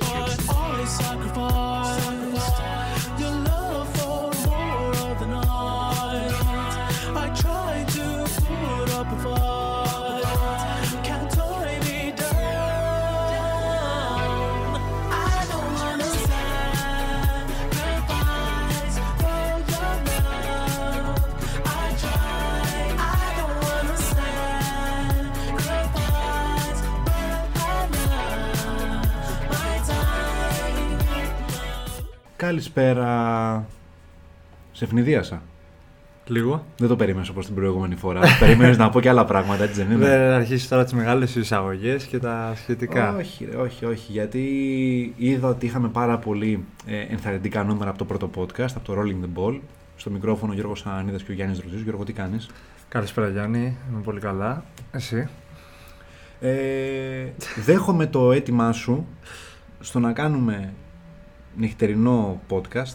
Always sacrifice. Καλησπέρα. Σε ευνηδίασα. Λίγο. Δεν το περίμενε όπως την προηγούμενη φορά. Περίμενε να πω και άλλα πράγματα, έτσι δεν είναι; Δεν αρχίσεις τώρα τις μεγάλες εισαγωγές και τα σχετικά. Όχι, ρε, όχι, όχι. Γιατί είδα ότι είχαμε πάρα πολύ ε, ενθαρρυντικά νούμερα από το πρώτο podcast, από το Rolling the Ball. Στο μικρόφωνο ο Γιώργος Ανίδας και ο Γιάννης Ροζής. Γιώργο, τι κάνεις; Καλησπέρα Γιάννη, είμαι πολύ καλά. Εσύ; Ε, δέχομαι το αίτημά σου στο να κάνουμε νυχτερινό podcast.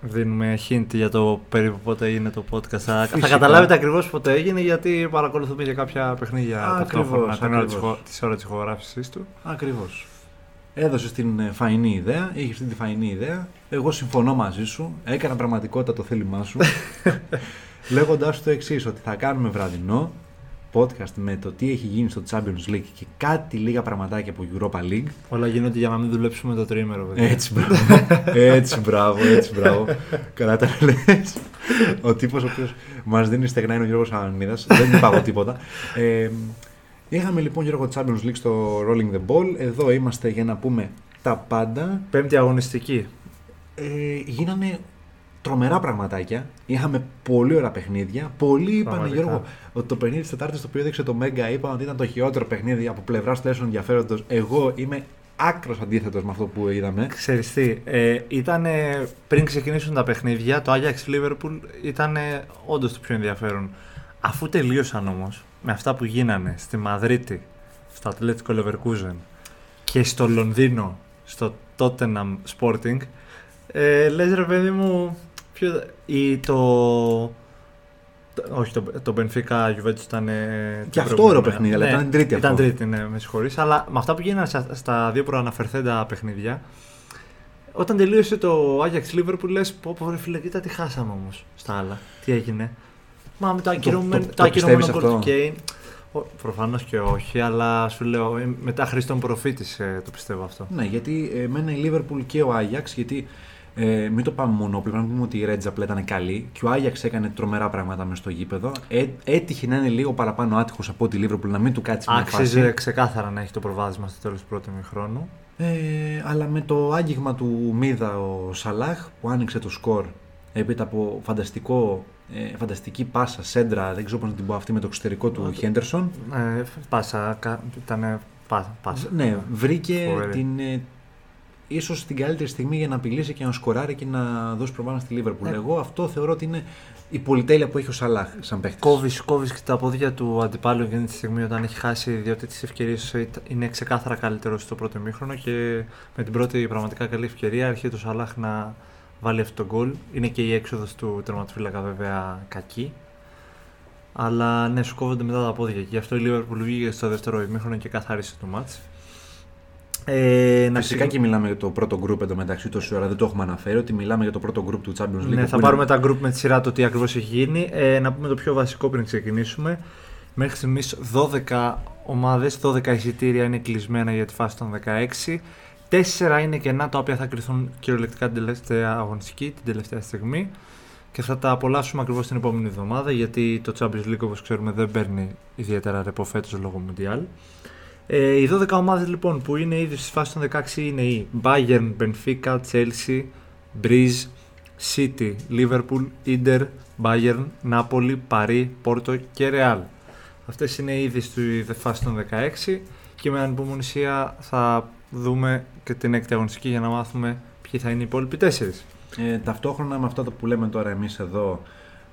Δίνουμε hint για το περίπου πότε είναι το podcast. Θα, θα Φυσικά. καταλάβετε ακριβώς πότε έγινε γιατί παρακολουθούμε για κάποια παιχνίδια Ακριβώς, ταυτόχρονα την ώρα της ακριβώς. ηχο- της ώρας της ηχογράφηση του. Ακριβώς. Έδωσε την ε, φαϊνή ιδέα, είχε αυτή τη φαϊνή ιδέα. Εγώ συμφωνώ μαζί σου. Έκανα πραγματικότητα το θέλημά σου. Λέγοντάς σου το εξής, ότι θα κάνουμε βραδινό podcast με το τι έχει γίνει στο Champions League και κάτι λίγα πραγματάκια από Europa League. Όλα γίνονται για να μην δουλέψουμε το τρίμερο, παιδιά. Έτσι, μπράβο. έτσι, μπράβο, έτσι, μπράβο. Καλά τα λες. Ο τύπος ο οποίος μας δίνει στεγνά είναι ο Γιώργος Ανανίδας. Δεν είπα εγώ τίποτα. Ε, είχαμε λοιπόν Γιώργο Champions League στο Rolling the Ball. Εδώ είμαστε για να πούμε τα πάντα. Πέμπτη αγωνιστική. Ε, γίνανε τρομερά πραγματάκια. Είχαμε πολύ ωραία παιχνίδια. Πολλοί είπαν, Πραγματικά. Γιώργο, ότι το παιχνίδι της Τετάρτης το οποίο έδειξε το Μέγκα είπαν ότι ήταν το χειρότερο παιχνίδι από πλευράς τουλάχιστον ενδιαφέροντος. Εγώ είμαι άκρος αντίθετος με αυτό που είδαμε. Ξέρεις τι, ε, ήταν πριν ξεκινήσουν τα παιχνίδια, το Ajax Liverpool ήταν όντως το πιο ενδιαφέρον. Αφού τελείωσαν όμως με αυτά που γίνανε στη Μαδρίτη, στο Atletico Leverkusen και στο Λονδίνο, στο Tottenham Sporting, ε, λες ρε παιδί μου, ποιο, ή το... το- Όχι, το, το Benfica Juventus ήταν. ε, Και την αυτό προηγούμενη ωραίο μέρα. παιχνίδι, αλλά ήταν τρίτη Ήταν αυτό. τρίτη, ναι, με συγχωρείς. Αλλά με αυτά που γίνανε στα, στα δύο προαναφερθέντα παιχνίδια, όταν τελείωσε το Ajax Liverpool, λες πω πω ρε φίλε, κοίτα τι χάσαμε όμως στα άλλα. Τι έγινε; Μα με το ακυρωμένο το- το, το ακυρωμένο πιστεύεις γκολ του αυτό; Kane. Ο- Προφανώς και όχι, αλλά σου λέω, ε, μετά Χρήστον προφήτης ε, το πιστεύω αυτό. Ναι, γιατί ε, εμένα η Liverpool και ο Άγιαξ, γιατί ε, μην το πάμε μονόπλευρα, να πούμε ότι η Ρέτζα απλά ήταν καλή και ο Άγιαξ έκανε τρομερά πράγματα μέσα στο γήπεδο. Ε, έτυχε να είναι λίγο παραπάνω άτυχος από τη Liverpool να μην του κάτσει μια Άξιζε φάση. ξεκάθαρα να έχει το προβάδισμα στο τέλος του πρώτου ημιχρόνου. Ε, αλλά με το άγγιγμα του Μίδα ο Σαλάχ που άνοιξε το σκορ έπειτα από φανταστικό, ε, φανταστική πάσα, σέντρα, δεν ξέρω πώς να την πω αυτή με το εξωτερικό του Χέντερσον. Ε, πάσα, κα- ήταν πάσα. πάσα. Ναι, βρήκε Φοβερή. την, ε, ίσως την καλύτερη στιγμή για να απειλήσει και να σκοράρει και να δώσει προβάδισμα στη Λίβερπουλ. Ε. Εγώ αυτό θεωρώ ότι είναι η πολυτέλεια που έχει ο Σαλάχ σαν παίχτη. Κόβεις κόβεις και τα πόδια του αντιπάλου εκείνη τη στιγμή όταν έχει χάσει, διότι τις ευκαιρίες είναι ξεκάθαρα καλύτερος στο πρώτο ημίχρονο και με την πρώτη πραγματικά καλή ευκαιρία έρχεται ο Σαλάχ να βάλει αυτό το γκολ. Είναι και η έξοδος του τερματοφύλακα βέβαια κακή. Αλλά ναι, σου κόβονται μετά τα πόδια και γι' αυτό η Liverpool βγήκε στο δεύτερο ημίχρονο και καθάρισε το μάτς. Ε, να Φυσικά ξεκι- και μιλάμε για το πρώτο γκρουπ εντωμεταξύ τόση ώρα, δεν το έχουμε αναφέρει, ότι μιλάμε για το πρώτο γκρουπ του Champions League. Ναι, που θα είναι- πάρουμε τα group με τη σειρά το τι ακριβώς έχει γίνει. Ε, να πούμε το πιο βασικό πριν ξεκινήσουμε. Μέχρι στιγμής 12 ομάδες, 12 εισιτήρια είναι κλεισμένα για τη φάση των 16. Τέσσερα είναι κενά τα οποία θα κρυθούν κυριολεκτικά την τελευταία αγωνιστική, την τελευταία στιγμή. Και θα τα απολαύσουμε ακριβώς την επόμενη εβδομάδα γιατί το Champions League όπως ξέρουμε δεν παίρνει ιδιαίτερα ρεπό φέτος λόγω Mundial. Ε, οι 12 ομάδες λοιπόν που είναι ήδη στη φάση των 16 είναι οι Bayern, Benfica, Chelsea, Breeze, City, Liverpool, Inter, Bayern, Napoli, Paris, Porto και Real. Αυτές είναι ήδη στη φάση των 16 και με ανυπομονησία θα δούμε και την έκτη αγωνιστική για να μάθουμε ποιοι θα είναι οι υπόλοιποι τέσσερις. Ε, ταυτόχρονα με αυτό το που λέμε τώρα εμείς εδώ,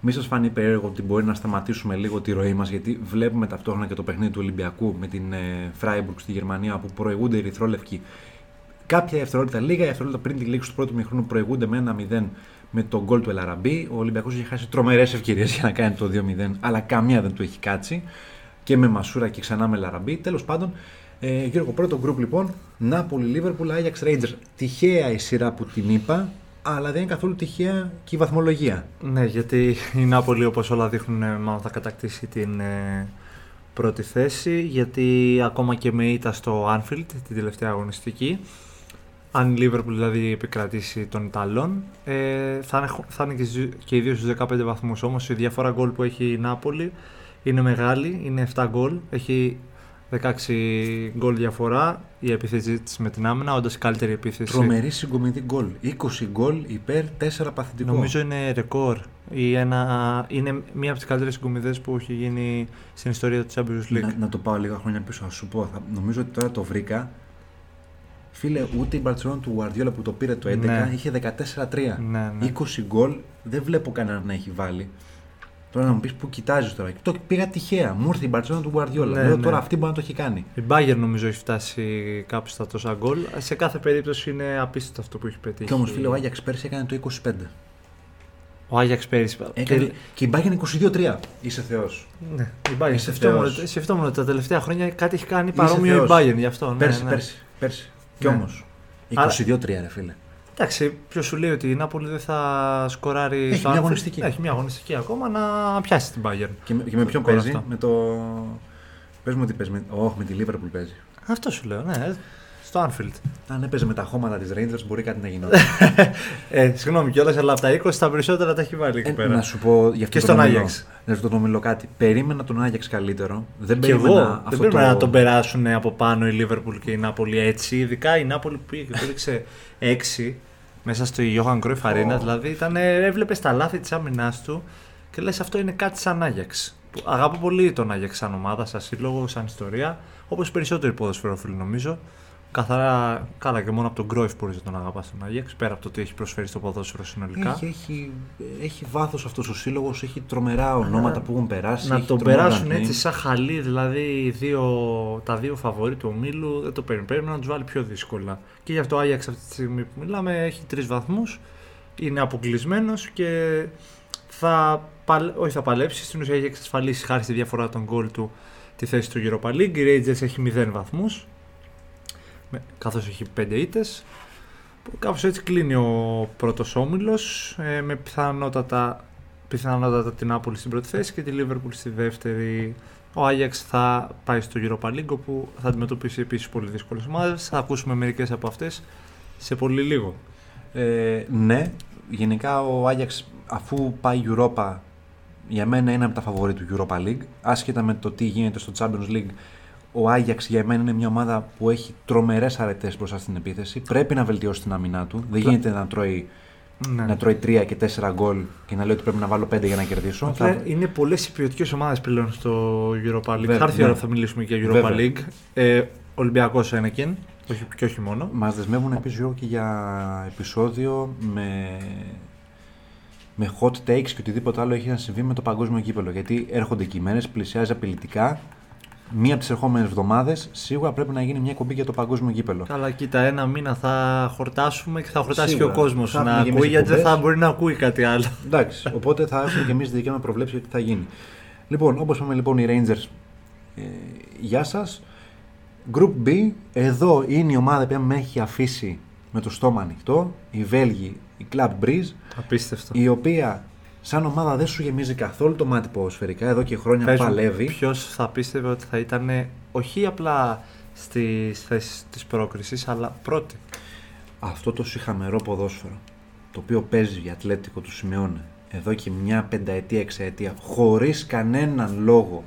μη σας φανεί περίεργο ότι μπορεί να σταματήσουμε λίγο τη ροή μας, γιατί βλέπουμε ταυτόχρονα και το παιχνίδι του Ολυμπιακού με την ε, Freiburg στη Γερμανία που προηγούνται οι Ερυθρόλευκοι. Κάποια δευτερόλεπτα, λίγα δευτερόλεπτα πριν τη λήξη του πρώτου μηχρόνου προηγούνται με ένα 0 με τον γκολ του Ελαραμπή. Ο Ολυμπιακός έχει χάσει τρομερές ευκαιρίες για να κάνει το 2-0, αλλά καμία δεν του έχει κάτσει. Και με Μασούρα και ξανά με Ελαραμπή. Τέλος πάντων, Ε, Γιώργο, πρώτο γκρουπ λοιπόν. Νάπολη, Λίβερπουλ, Άγιαξ, Rangers. Τυχαία η σειρά που την είπα, αλλά δεν είναι καθόλου τυχαία και η βαθμολογία. Ναι, γιατί η Νάπολη όπως όλα δείχνουν ε, μάλλον θα κατακτήσει την ε, πρώτη θέση γιατί ακόμα και με ήττα στο Anfield την τελευταία αγωνιστική αν η Liverpool δηλαδή επικρατήσει των Ιταλών ε, θα, είναι, θα είναι και, στις- και οι δύο στους 15 βαθμούς όμως η διαφορά γκολ που έχει η Νάπολη είναι μεγάλη, είναι 7 γκολ έχει 16 γκολ διαφορά η επίθεση της με την άμυνα, όντας η καλύτερη επίθεση Τρομερή συγκομιδή γκολ. 20 γκολ υπέρ 4 παθητικό. Νομίζω είναι ρεκόρ. Ή ένα, είναι μία από τις καλύτερες συγκομιδές που έχει γίνει στην ιστορία του Champions League. να, να το πάω λίγα χρόνια πίσω, θα σου πω. Θα, νομίζω ότι τώρα το βρήκα. Φίλε, ούτε η Μπαρτσελόνα του Guardiola που το πήρε το 11 Ναι. είχε 14-3. Ναι, ναι. 20 γκολ δεν βλέπω κανέναν να έχει βάλει. Τώρα να μου πεις που κοιτάζεις τώρα. Το πήγα τυχαία. Μου ήρθε η Μπαρτσελόνα του Guardiola. Ναι, Λέω ναι. τώρα αυτή μπορεί να το έχει κάνει. Η Bayern νομίζω έχει φτάσει κάπου στα τόσα γκολ. Σε κάθε περίπτωση είναι απίστευτο αυτό που έχει πετύχει. Και όμως, φίλε, ο Άγιαξ πέρσι έκανε το 25. Ο Άγιαξ πέρυσι. Έκανε... Και- Και η Bayern 22-3. Είσαι Θεός. Ναι, η Bayern. Είσαι Σκεφτόμουν, θεός. σκεφτόμουν ότι τα τελευταία χρόνια κάτι έχει κάνει Είσαι παρόμοιο η θεός. Bayern γι' αυτό. ναι, πέρσι, ναι. πέρσι, πέρσι. Κι Ναι. όμως. Άρα- 22-3, ρε φίλε. Εντάξει, ποιος σου λέει ότι η Νάπολη δεν θα σκοράρει Έχει στο μια Anfield; αγωνιστική. Έχει μια αγωνιστική ακόμα να πιάσει την Bayern. Και, με- και με ποιον Γκολ παίζει, αυτό. με το. Πες μου τι παίζει. Με... Όχι, με τη Liverpool παίζει. Αυτό σου λέω, ναι. Στο Anfield. Αν έπαιζε με τα χώματα της Rangers, μπορεί κάτι να γινόταν. Ε, συγγνώμη κιόλας, αλλά από τα 20 τα περισσότερα τα έχει βάλει εκεί Ε, πέρα. να σου πω για αυτό Και το στον ομιλό. Άγιαξ. Να σου το ομιλώ κάτι. Περίμενα τον Άγιαξ καλύτερο. Δεν Και εγώ περίμενα δεν αυτό περίμενα το... να τον περάσουν από πάνω η Λίβερπουλ και η Νάπολη έτσι. Ειδικά η Νάπολη που πήγε και το έδειξε 6 μέσα στο Johan Cruyff Arena. Ω. Δηλαδή ήταν, έβλεπες τα λάθη της άμυνάς του και λες αυτό είναι κάτι σαν Άγιαξ. Που Αγαπώ πολύ τον Άγιαξ σαν ομάδα, σαν σύλλογο, σαν ιστορία. Όπως περισσότεροι ποδοσφαιρόφιλοι νομίζω. Καθαρά, καλά και μόνο από τον Cruyff μπορείς να τον αγαπάς τον Άγιαξ. Πέρα από το ότι έχει προσφέρει στο ποδόσφαιρο συνολικά. Έχει, έχει, έχει βάθος αυτός ο σύλλογος, έχει τρομερά ονόματα που έχουν περάσει. Να έχει τον τρομερά περάσουν brand name. έτσι σαν χαλί, δηλαδή οι δύο, τα δύο φαβορή του ομίλου δεν το παίρνουν. Παίρνουν να τους βάλει πιο δύσκολα. Και γι' αυτό ο Άγιαξ αυτή τη στιγμή που μιλάμε έχει τρεις βαθμούς. Είναι αποκλεισμένος και θα, παλ- όχι θα παλέψει. Στην ουσία έχει εξασφαλίσει χάρη στη διαφορά των γκολ του τη θέση του Europa League. Η Rangers έχει 0 βαθμούς. Καθώς έχει 5 ήττες. Κάπως έτσι κλείνει ο πρώτος όμιλος ε, με πιθανότατα πιθανότατα την Νάπολη στην πρώτη θέση και τη Λίβερπουλ στη δεύτερη. Ο Άγιαξ θα πάει στο Europa League όπου θα αντιμετωπίσει επίσης πολύ δύσκολες ομάδες. Θα ακούσουμε μερικές από αυτές σε πολύ λίγο. Ε, ναι, γενικά ο Άγιαξ αφού πάει Europa για μένα είναι από τα φαβορή του Europa League. Άσχετα με το τι γίνεται στο Champions League, ο Άγιαξ για μένα είναι μια ομάδα που έχει τρομερές αρετές μπροστά στην επίθεση. Πρέπει να βελτιώσει την αμυνά του. Δεν Απλά- γίνεται να τρώει, Ναι. να τρώει 3 και 4 γκολ και να λέει ότι πρέπει να βάλω 5 για να κερδίσω. Απλά Θα- είναι πολλές οι ποιοτικέ ομάδες πλέον στο Europa League. Βέβαια, θα έρθει η ναι. ώρα που θα μιλήσουμε και για Europa Βέβαια. League. Ε, Ολυμπιακός Ένεκεν, όχι, και όχι μόνο. Μας δεσμεύουν επίσης Γιώργο, και για επεισόδιο με, με hot takes και οτιδήποτε άλλο έχει να συμβεί με το παγκόσμιο κύπελο. Γιατί έρχονται και οι μέρε, πλησιάζει απειλητικά. Μία από τις ερχόμενες εβδομάδες σίγουρα πρέπει να γίνει μια κομπή για το παγκόσμιο κύπελο. Καλά, κοίτα, ένα μήνα θα χορτάσουμε και θα χορτάσει Σίγουρα. και ο κόσμος Θα να έχουμε και εμείς ακούει, γιατί δεν θα εκπομπές. μπορεί να ακούει κάτι άλλο. Εντάξει, οπότε θα έχουμε και εμείς τη δικιά μα προβλέψη για τι θα γίνει. Λοιπόν, όπως είπαμε λοιπόν οι Rangers, ε, γεια σας. Group B, εδώ είναι η ομάδα που με έχει αφήσει με το στόμα ανοιχτό. Οι Βέλγοι, η Club Breeze, Απίστευτο. η οποία σαν ομάδα δεν σου γεμίζει καθόλου το μάτι ποδοσφαιρικά, εδώ και χρόνια Πες μου, παλεύει. Ποιος θα πίστευε ότι θα ήταν όχι απλά στις θέσεις της πρόκρισης, αλλά πρώτη. Αυτό το συχαμερό ποδόσφαιρο, το οποίο παίζει η Ατλέτικο του Σιμεώνε εδώ και μια πενταετία, εξαετία, χωρίς κανέναν λόγο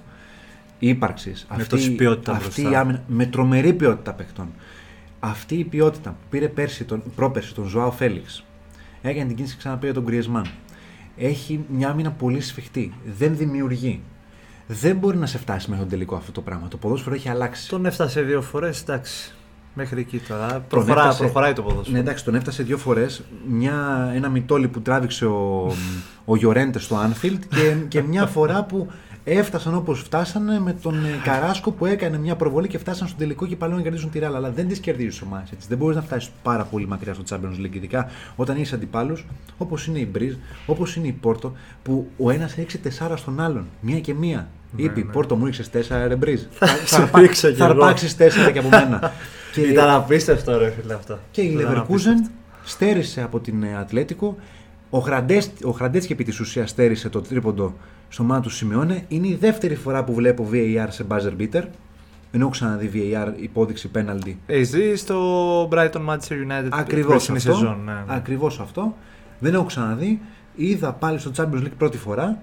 ύπαρξης. Με τόση ποιότητα αυτή μπροστά. η άμυνα, με τρομερή ποιότητα παιχτών. Αυτή η ποιότητα που πήρε πέρσι τον, πρόπερσι τον Ζωάο Φέληξ, έκανε την κίνηση και ξαναπήρε τον Γκριεσμάν. Έχει μια άμυνα πολύ σφιχτή. Δεν δημιουργεί. Δεν μπορεί να σε φτάσει μέχρι τον τελικό αυτό το πράγμα. Το ποδόσφαιρο έχει αλλάξει. Τον έφτασε δύο φορές, εντάξει. Μέχρι εκεί τώρα. Προχωρά, έφτασε- προχωράει το ποδόσφαιρο. Ναι, εντάξει, τον έφτασε δύο φορές. Ένα μητόλι που τράβηξε ο, ο Γιορέντε στο Anfield και, και μια φορά που Έφτασαν όπως φτάσανε με τον ε, Καράσκο που έκανε μια προβολή και φτάσαν στο τελικό και πάλι να κερδίσουν τη Ρεάλ. Αλλά δεν τις κερδίζεις ομάδε έτσι. Δεν μπορείς να φτάσεις πάρα πολύ μακριά στο Champions League. Ειδικά όταν έχει αντιπάλου όπως είναι η Μπριζ, όπως είναι η Πόρτο, που ο ένας έριξε 4 στον άλλον. Μία και μία. Ναι, Είπε η ναι. Πόρτο μου ρίξε 4 ρε Μπριζ. σου ρίξα κι θα εγώ. αρπάξεις 4 και από μένα. και, Ήταν απίστευτο ρε φίλε αυτό. και η Ήταν Leverkusen απίστευτο. στέρισε από την ε, Ατλέτικο. Ο, Χραντές, ο Χραντέτσκι επί της ουσίας στέρισε το τρίποντο στο μάτι του Σιμεώνε. Είναι η δεύτερη φορά που βλέπω VAR σε buzzer beater. Δεν έχω ξαναδεί VAR υπόδειξη πέναλτι. Έχεις δει στο Brighton Manchester United Ακριβώς περσινή αυτό. σεζόν. Ναι, ναι. Ακριβώς αυτό. Δεν έχω ξαναδεί. Είδα πάλι στο Champions League πρώτη φορά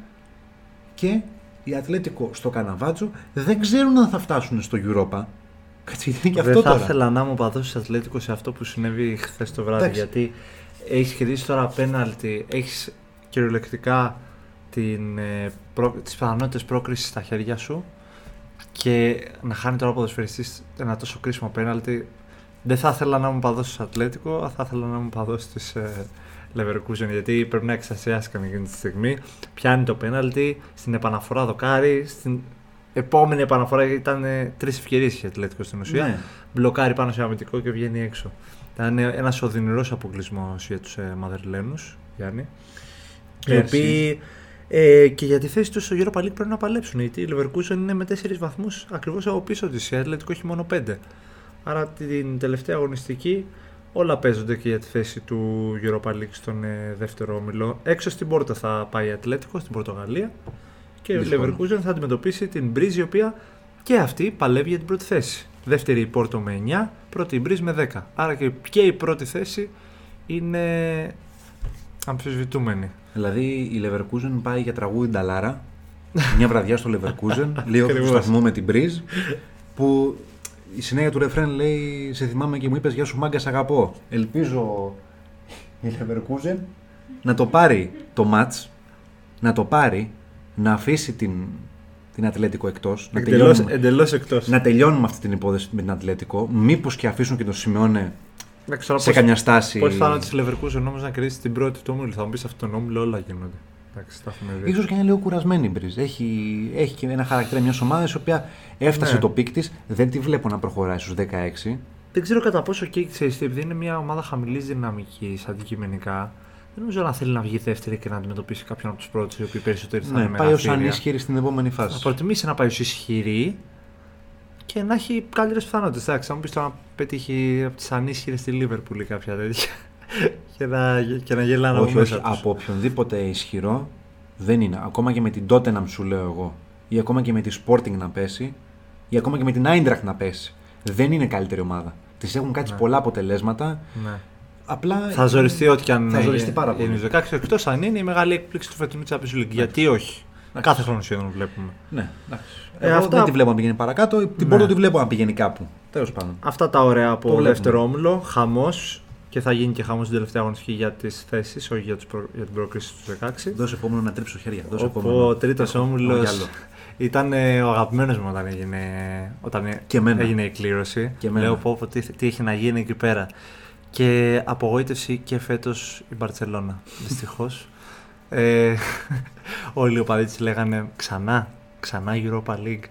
και η Ατλέτικο στο Καναβάτσο δεν ξέρουν αν θα φτάσουν στο Europa. Κάτσε, γιατί είναι και Δεν αυτό θα τώρα. ήθελα να μου παδό τη Ατλέτικο σε αυτό που συνέβη χθες το βράδυ. Εντάξει. Γιατί έχεις κερδίσει τώρα πέναλτι, έχεις κυριολεκτικά την, ε, προ, τις πιθανότητες πρόκρισης στα χέρια σου και να χάνει τώρα ο ποδοσφαιριστής ένα τόσο κρίσιμο πέναλτι. Δεν θα ήθελα να μου παδό της Ατλέτικο, αλλά θα ήθελα να μου παδό της ε, Leverkusen γιατί πρέπει να εξασιάσει εκείνη τη στιγμή. Πιάνει το πέναλτι, στην επαναφορά δοκάρι, στην επόμενη επαναφορά ήταν ε, τρεις ευκαιρίες η Ατλέτικο στην ουσία Ναι. μπλοκάρει πάνω σε αμυντικό και βγαίνει έξω. Ήταν ένας οδυνηρός αποκλεισμός για τους ε, Μαδερλένου, Γιάννη. Οι Πέρσι. οποίοι ε, και για τη θέση τους στο Europa League πρέπει να παλέψουν. Γιατί η Leverkusen είναι με 4 βαθμούς ακριβώς από πίσω της. Η Ατλέτικο έχει μόνο 5. Άρα την τελευταία αγωνιστική όλα παίζονται και για τη θέση του Europa League στον ε, δεύτερο όμιλο. Έξω στην πόρτα θα πάει η Ατλέτικο, στην Πορτογαλία. Και η Δύσκολο. Leverkusen θα αντιμετωπίσει την Μπρίζ, η οποία και αυτή παλεύει για την πρώτη θέση. Δεύτερη η Πόρτο με 9, πρώτη η Μπρίζ με 10. Άρα και, και η πρώτη θέση είναι αμφισβητούμενη. Δηλαδή η Leverkusen πάει για τραγούδι Νταλάρα. μια βραδιά στο Leverkusen, λίγο στο Ακριβώς. σταθμό με την Μπριζ. Που η συνέχεια του ρεφρέν λέει: Σε θυμάμαι και μου είπες Γεια σου, μάγκα, σ' αγαπώ. Ελπίζω η Leverkusen να το πάρει το match, να το πάρει, να αφήσει την, την Ατλέτικο εκτός. Να, Εντελώς, τελειώνουμε- εντελώς εκτός. να τελειώνουμε αυτή την υπόθεση με την Ατλέτικο. Μήπως και αφήσουν και τον Σιμεώνε Εντάξει, τώρα σε πώς- καμιά στάση. Πώς θα είναι τη Leverkusen όμως να κερδίσει την πρώτη του όμιλου. Θα μου πεις σε αυτόν τον όμιλο όλα γίνονται. Εντάξει, τα έχουμε δει. Ίσως και είναι λίγο κουρασμένη η Μπριζ. Έχει, έχει και ένα χαρακτήρα μιας ομάδας η οποία έφτασε Ναι. το peak της. Δεν τη βλέπω να προχωράει στους 16. Δεν ξέρω κατά πόσο και ξέρεις, τι, επειδή είναι μια ομάδα χαμηλής δυναμικής αντικειμενικά, δεν νομίζω να θέλει να βγει δεύτερη και να αντιμετωπίσει κάποιον από τους πρώτους, οι οποίοι περισσότεροι θα Ναι, είναι πάει ως μεγαθήρια. ανίσχυρη στην επόμενη Θα φάση. προτιμήσει να πάει ως ισχυρή και να έχει καλύτερες πιθανότητες. Εντάξει, θα μου πεις τώρα να πετύχει από τις ανίσχυρες στη Λίβερπουλ ή κάποια τέτοια. και, να, και να γελάνε από όχι, όχι, μέσα τους. από οποιονδήποτε ισχυρό δεν είναι. Ακόμα και με την Tottenham σου λέω εγώ, ή ακόμα και με τη Sporting να πέσει, ή ακόμα και με την Eintracht να πέσει. Δεν είναι καλύτερη ομάδα. Τη έχουν κάτσει Ναι. πολλά αποτελέσματα. Ναι. Απλά Θα ζοριστεί ό,τι και αν Θα είναι- ζοριστεί πάρα πολύ. είναι στους 16 εκτός αν είναι η μεγάλη έκπληξη του φετινού Champions League. Γιατί όχι; Εντάξει. Κάθε χρόνο σχεδόν βλέπουμε. Ναι, εντάξει. Ε, Εγώ αυτά- δεν τη βλέπω να πηγαίνει παρακάτω. Την Ναι. πρώτη τη βλέπω να πηγαίνει κάπου. Τέλος πάντων. Αυτά τα ωραία Το από βλέπουμε. δεύτερο όμιλο. Χαμός. Και θα γίνει και χαμός στην τελευταία αγωνιστική για τις θέσεις, όχι για, τους προ... για την πρόκριση του 16. Δώσε επόμενο να τρίψω χέρια. Δώσε Όπου επόμενο. ο τρίτος Έχω όμιλος γυαλό. ήταν ε, ο αγαπημένος μου όταν έγινε, όταν ε- Και εμένα. έγινε η κλήρωση. Και εμένα. Λέω πω, πω, τι, τι έχει να γίνει εκεί πέρα. Και απογοήτευση και φέτος η Μπαρσελόνα. Δυστυχώς. Ε, όλοι οι οπαδοί της λέγανε ξανά, ξανά Europa League.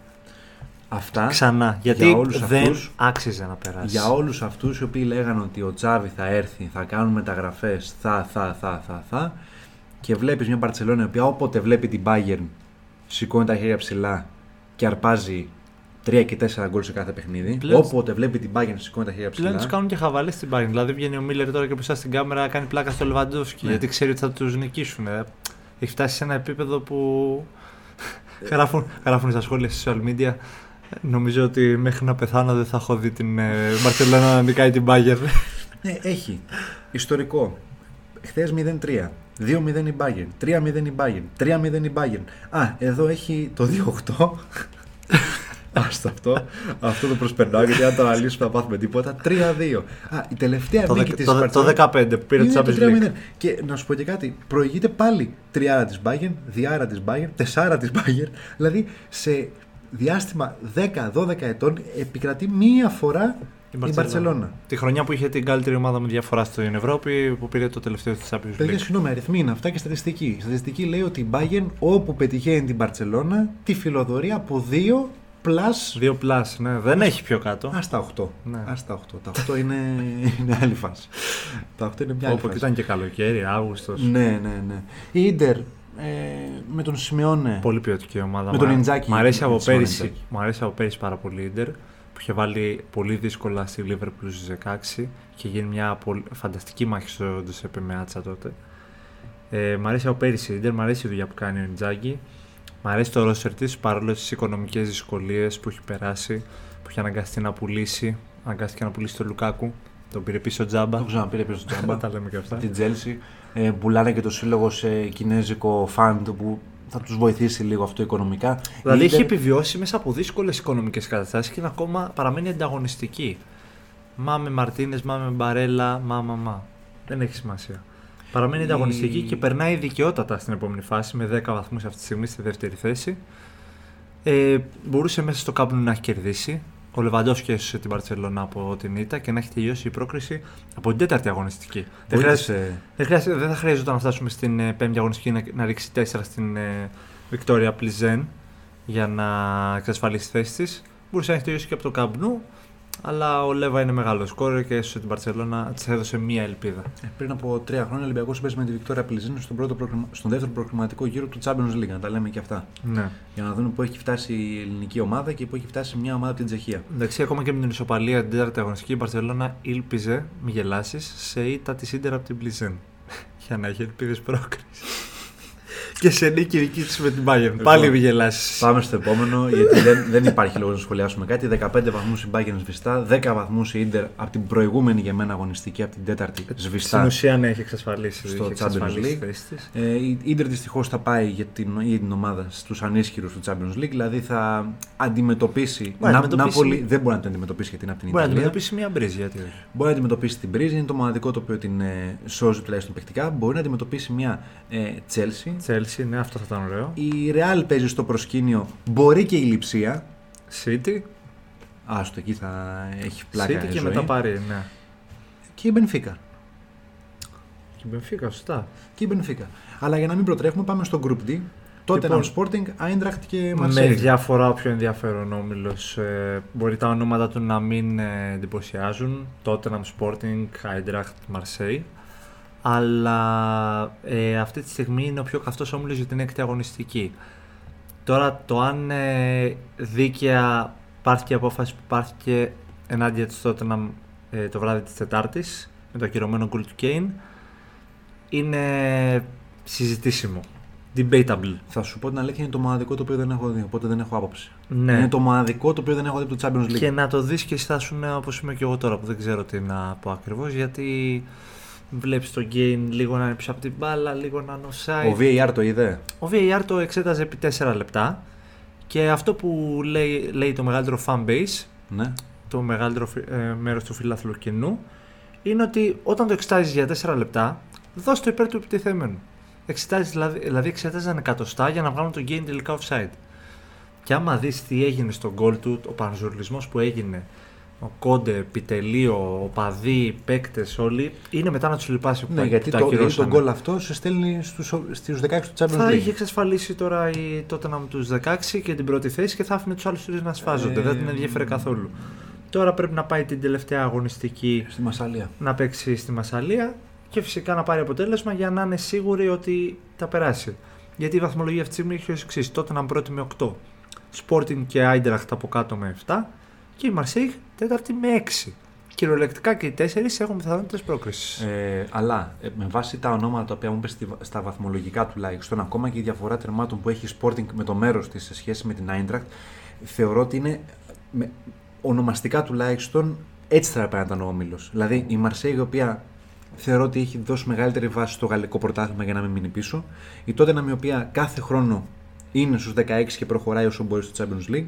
Αυτά Ξανά. Γιατί για όλους δεν αυτούς- άξιζε να περάσει. για όλους αυτούς οι οποίοι λέγανε ότι ο Τσάβη θα έρθει, θα κάνουν μεταγραφές, θα, θα, θα, θα, θα και βλέπεις μια Μπαρτσελόνα η οποία όποτε βλέπει την Bayern σηκώνει τα χέρια ψηλά και αρπάζει 3 και 4 γκολ σε κάθε παιχνίδι. Πλέον- Όποτε βλέπει την Bayern σηκώνει τα χέρια ψηλά. Πλέον τους κάνουν και χαβαλές στην Bayern. Δηλαδή βγαίνει ο Μίλλερ τώρα και μπροστά στην κάμερα κάνει πλάκα στο Λεβαντόφσκι Ναι. γιατί ξέρει ότι θα τους νικήσουν. ε. Έχει φτάσει σε ένα επίπεδο που. γράφουν, γράφουν στα σχόλια στα social media. Νομίζω ότι μέχρι να πεθάνω δεν θα έχω δει την Μπαρσελόνα να νικάει την Bayern. Ναι, έχει. Ιστορικό. Χθες 0-3. 2-0 η Bayern. 3-0 η Bayern. 3-0 η Bayern. Α, εδώ έχει το 2-8. Άστα αυτό. Αυτό το προσπερνάω γιατί αν το αναλύσουμε θα πάθουμε τίποτα. 3-2. Α, η τελευταία το, νίκη δεκα- της το, το Barcelona 15 που πήρε είναι το το Champions League. 3-0. Και να σου πω και κάτι. Προηγείται πάλι τριάρα της Bayern, διάρα της Bayern, τεσσάρα της Bayern. Δηλαδή σε διάστημα 10-12 ετών επικρατεί μία φορά Η Μπαρσελόνα. Τη χρονιά που είχε την καλύτερη ομάδα με διαφορά στην Ευρώπη, που πήρε το τελευταίο της Champions Παιδιά, League. συγγνώμη, αριθμοί είναι αυτά και στατιστική. Η στατιστική λέει ότι η Bayern όπου πετυχαίνει την Μπαρσελόνα τη φιλοδορεί από 2 plus. Δύο πλάσ, ναι. Δεν έχει πιο κάτω. Α τα 8. Ναι. Ας τα 8. Τα 8 είναι, είναι άλλη φάση. τα 8 είναι μια άλλη Όπου φάση. ήταν και καλοκαίρι, Αύγουστος. Ναι, ναι, ναι. Η Ιντερ ε, με τον Σιμεώνε. Πολύ ποιοτική ομάδα. Με τον Μ' α- Ιντζάκη. Μ' αρέσει από Με τον πέρυσι, Ιντζάκη. μ' αρέσει από πέρυσι πάρα πολύ η Ιντερ που είχε βάλει πολύ δύσκολα στη Liverpool στις 16 και γίνει μια πολύ, φανταστική μάχη στο Ντουσέπε με Άτσα τότε. Ε, μ' αρέσει από πέρυσι η Ιντερ, μ' αρέσει η δουλειά που κάνει ο Ιντζάκη. Μ' αρέσει το ρόστερ της παρόλο τις οικονομικές δυσκολίες που έχει περάσει, που έχει αναγκαστεί να πουλήσει. Αναγκάστηκε να πουλήσει τον Λουκάκου. Τον πήρε πίσω τζάμπα. Το ξαναπήρε πίσω στο τζάμπα. Τα λέμε και αυτά. την Chelsea. Ε, πουλάνε και το σύλλογο σε κινέζικο φαντ που θα τους βοηθήσει λίγο αυτό οικονομικά. Δηλαδή Η έχει Inter- επιβιώσει μέσα από δύσκολες οικονομικές καταστάσεις και είναι ακόμα παραμένει ανταγωνιστική. Μα με Μαρτίνες, μα με Μπαρέλα, μα μα μα. Δεν έχει σημασία. Παραμένει Η- ανταγωνιστική και περνάει δικαιότατα στην επόμενη φάση με 10 βαθμούς αυτή τη στιγμή στη δεύτερη θέση. Ε, μπορούσε μέσα στο κάπνο να έχει κερδίσει. Ο Λεβαντόφσκι έσωσε την Παρσελόνα από την ήττα και να έχει τελειώσει η πρόκριση από την τέταρτη αγωνιστική. Δεν, χρειάζεται, Βοήθησε- δεν, χρειάζεται, δεν θα χρειαζόταν να φτάσουμε στην ε, πέμπτη αγωνιστική να, να ρίξει 4 στην ε, Βικτόρια Πλιζέν για να εξασφαλίσει τη θέση της. Μπορούσε να έχει τελειώσει και από το Καμπνού, αλλά ο Λέβα είναι μεγάλος σκόρερ και έσωσε την Παρσελόνα, της έδωσε μία ελπίδα. Ε, πριν από τρία χρόνια ο Ολυμπιακός παίζει με τη Βικτόρια Πλιζίνη στον, πρώτο προκριμα- στον δεύτερο προκριματικό γύρο του Champions League. Να τα λέμε και αυτά. Ναι. Για να δούμε πού έχει φτάσει η ελληνική ομάδα και πού έχει φτάσει μια ομάδα από την Τσεχία. Εντάξει, ακόμα και με την ισοπαλία την τέταρτη αγωνιστική, η Παρσελόνα ήλπιζε, μη γελάσεις, σε ήττα της Ίντερ από την Πλιζέν. για να έχει ελπίδες πρόκρισης. Και σε νίκη δική τη με την Bayern. Πάλι μη γελάσει. Πάμε στο επόμενο, γιατί δεν, δεν υπάρχει λόγος να σχολιάσουμε κάτι. 15 βαθμούς η Bayern σβηστά, 10 βαθμούς η Inter από την προηγούμενη για μένα αγωνιστική, από την τέταρτη Στην σβηστά. ουσία ναι, έχει εξασφαλίσει, Στο έχει Champions εξασφαλίσει τη League. θέση της. Ε, η Inter δυστυχώς θα πάει για την, για την ομάδα στους ανίσχυρους του Champions League, δηλαδή θα αντιμετωπίσει. Μπορεί να Να, αντιμετωπίσει- Νάπολη δεν μπορεί να την αντιμετωπίσει γιατί είναι από την Μπορεί να Ιταλία. αντιμετωπίσει μια μπρίζα, γιατί όχι. Μπορεί να αντιμετωπίσει την Πρίζη, είναι το μοναδικό το οποίο την ε, σώζει τουλάχιστον παιχτικά. Μπορεί να αντιμετωπίσει μια ε, Chelsea. Chelsea, ναι, αυτό θα ήταν ωραίο. Η Real παίζει στο προσκήνιο, μπορεί και η Λιψία. City, Άστο, εκεί θα έχει πλάκα. City και ζωή. μετά πάρει, ναι. Και η Benfica. Και η Benfica, σωστά. Και η Benfica. Αλλά για να μην προτρέχουμε, πάμε στο Group D. Τότε Λοιπόν, Sporting, Eintracht και Με Marseille. διαφορά ο πιο ενδιαφέρον όμιλος. Ε, μπορεί τα ονόματα του να μην ε, εντυπωσιάζουν. Tottenham Sporting, Eintracht, Marseille. Αλλά ε, αυτή τη στιγμή είναι ο πιο καυτός όμιλος για την έκτη αγωνιστική. Τώρα το αν ε, δίκαια πάρθηκε η απόφαση που πάρθηκε ενάντια της Tottenham ε, το βράδυ της Τετάρτης με το ακυρωμένο γκολ του Kane είναι συζητήσιμο. Debatable. Θα σου πω την αλήθεια, είναι το μοναδικό το οποίο δεν έχω δει, οπότε δεν έχω άποψη. Ναι. Είναι το μοναδικό το οποίο δεν έχω δει από το Champions League. Και να το δεις και στάσουν όπως είμαι και εγώ τώρα που δεν ξέρω τι να πω ακριβώς γιατί βλέπεις το game λίγο να είναι πίσω από την μπάλα, λίγο να είναι offside. Ο VAR το είδε. Ο VAR το εξέταζε επί 4 λεπτά και αυτό που λέει, λέει το μεγαλύτερο fan base, Ναι. το μεγαλύτερο φι- ε, μέρος του φιλάθλου κοινού, είναι ότι όταν το εξετάζεις για 4 λεπτά, δώσ' το υπέρ του επιτιθέμενου. Εξετάζεις, δηλαδή, δηλαδή εξέταζαν εκατοστά για να βγάλουν το game τελικά offside. Και άμα δεις τι έγινε στον γκολ του, ο πανζουρλισμός που έγινε, ο Κόντε, Πιτελείο, οπαδοί, παίκτες όλοι, είναι μετά να τους λυπάσει που Ναι, τα- γιατί που τα το, γιατί ακυρώσανε. τον γκολ αυτό σε στέλνει στους, στους 16 του Champions Θα League. είχε εξασφαλίσει τώρα η Tottenham τους 16 και την πρώτη θέση και θα άφηνε τους άλλους τρεις να σφάζονται. Ε, Δεν την ενδιαφέρε καθόλου. Τώρα πρέπει να πάει την τελευταία αγωνιστική Στη Μασαλία. να παίξει στη Μασαλία και φυσικά να πάρει αποτέλεσμα για να είναι σίγουροι ότι θα περάσει. Γιατί η βαθμολογία αυτή τη στιγμή έχει ως εξής: Tottenham πρώτη με 8, Sporting και Eintracht από κάτω με 7 και η Marseille τέταρτη με 6. Κυριολεκτικά και οι τέσσερις έχουν πιθανότητες πρόκρισης. Ε, αλλά ε, με βάση τα ονόματα τα οποία μου είπε στα βαθμολογικά τουλάχιστον, ακόμα και η διαφορά τερμάτων που έχει η Sporting με το μέρος της σε σχέση με την Eintracht, θεωρώ ότι είναι με, ονομαστικά τουλάχιστον έτσι θα έπρεπε να ήταν ο όμιλος. Δηλαδή η Marseille η οποία θεωρώ ότι έχει δώσει μεγαλύτερη βάση στο γαλλικό πρωτάθλημα για να μην μείνει πίσω. Η Tottenham η οποία κάθε χρόνο είναι στους 16 και προχωράει όσο μπορεί στο Champions League.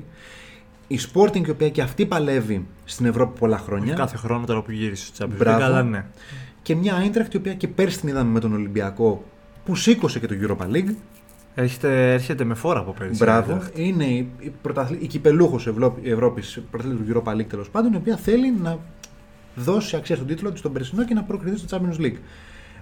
Η Sporting η οποία και αυτή παλεύει στην Ευρώπη πολλά χρόνια. Κάθε χρόνο τώρα που γύρισε στο Champions League, Μπράβο. αλλά ναι. Και μια Eintracht η οποία και πέρσι την είδαμε με τον Ολυμπιακό που σήκωσε και το Europa League. Έρχεται, έρχεται με φόρα από πέρυσι. Μπράβο. Eintracht. Είναι η, η, πρωταθλη- η κυπελούχος Ευρώπη, πρωταθλήτρια του Europa League τέλος πάντων, η οποία θέλει να δώσει αξία στον τίτλο της τον περσινό και να προκριθεί στο Champions League.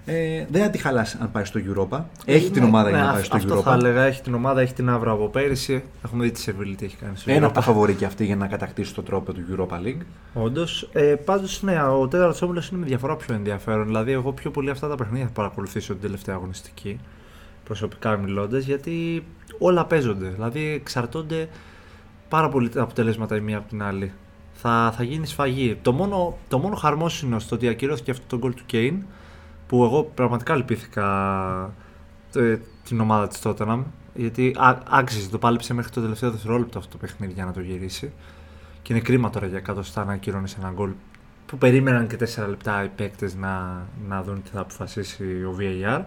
Ε, δεν θα τη χαλάσει αν πάει στο Europa. Έχει την Ναι, ομάδα ναι, για να αυ- πάει στο Αυτό Europa. θα έλεγα. Έχει την ομάδα, έχει την άβρα από πέρυσι. Έχουμε δει τη Σεβίλη τι έχει κάνει στο Ένα από Europa. τα φαβορή και αυτή για να κατακτήσει το τρόπο του Europa League. Όντως. Ε, Πάντως, ναι, ο τέταρτο όμιλο είναι με διαφορά πιο ενδιαφέρον. Δηλαδή, εγώ πιο πολύ αυτά τα παιχνίδια θα παρακολουθήσω την τελευταία αγωνιστική. Προσωπικά μιλώντας, γιατί όλα παίζονται. Δηλαδή, εξαρτώνται πάρα πολύ τα αποτελέσματα η μία από την άλλη. Θα, θα γίνει σφαγή. Το μόνο, το μόνο χαρμόσυνο στο ότι ακυρώθηκε αυτό το γκολ του Κέιν, που εγώ πραγματικά λυπήθηκα ε, την ομάδα της Tottenham, γιατί α- άξιζε, το πάλεψε μέχρι το τελευταίο δευτερόλεπτο αυτό το παιχνίδι για να το γυρίσει. Και είναι κρίμα τώρα για εκατοστά να ακυρώνεις ένα γκολ που περίμεναν και 4 λεπτά οι παίκτες να, να δουν τι θα αποφασίσει ο VAR.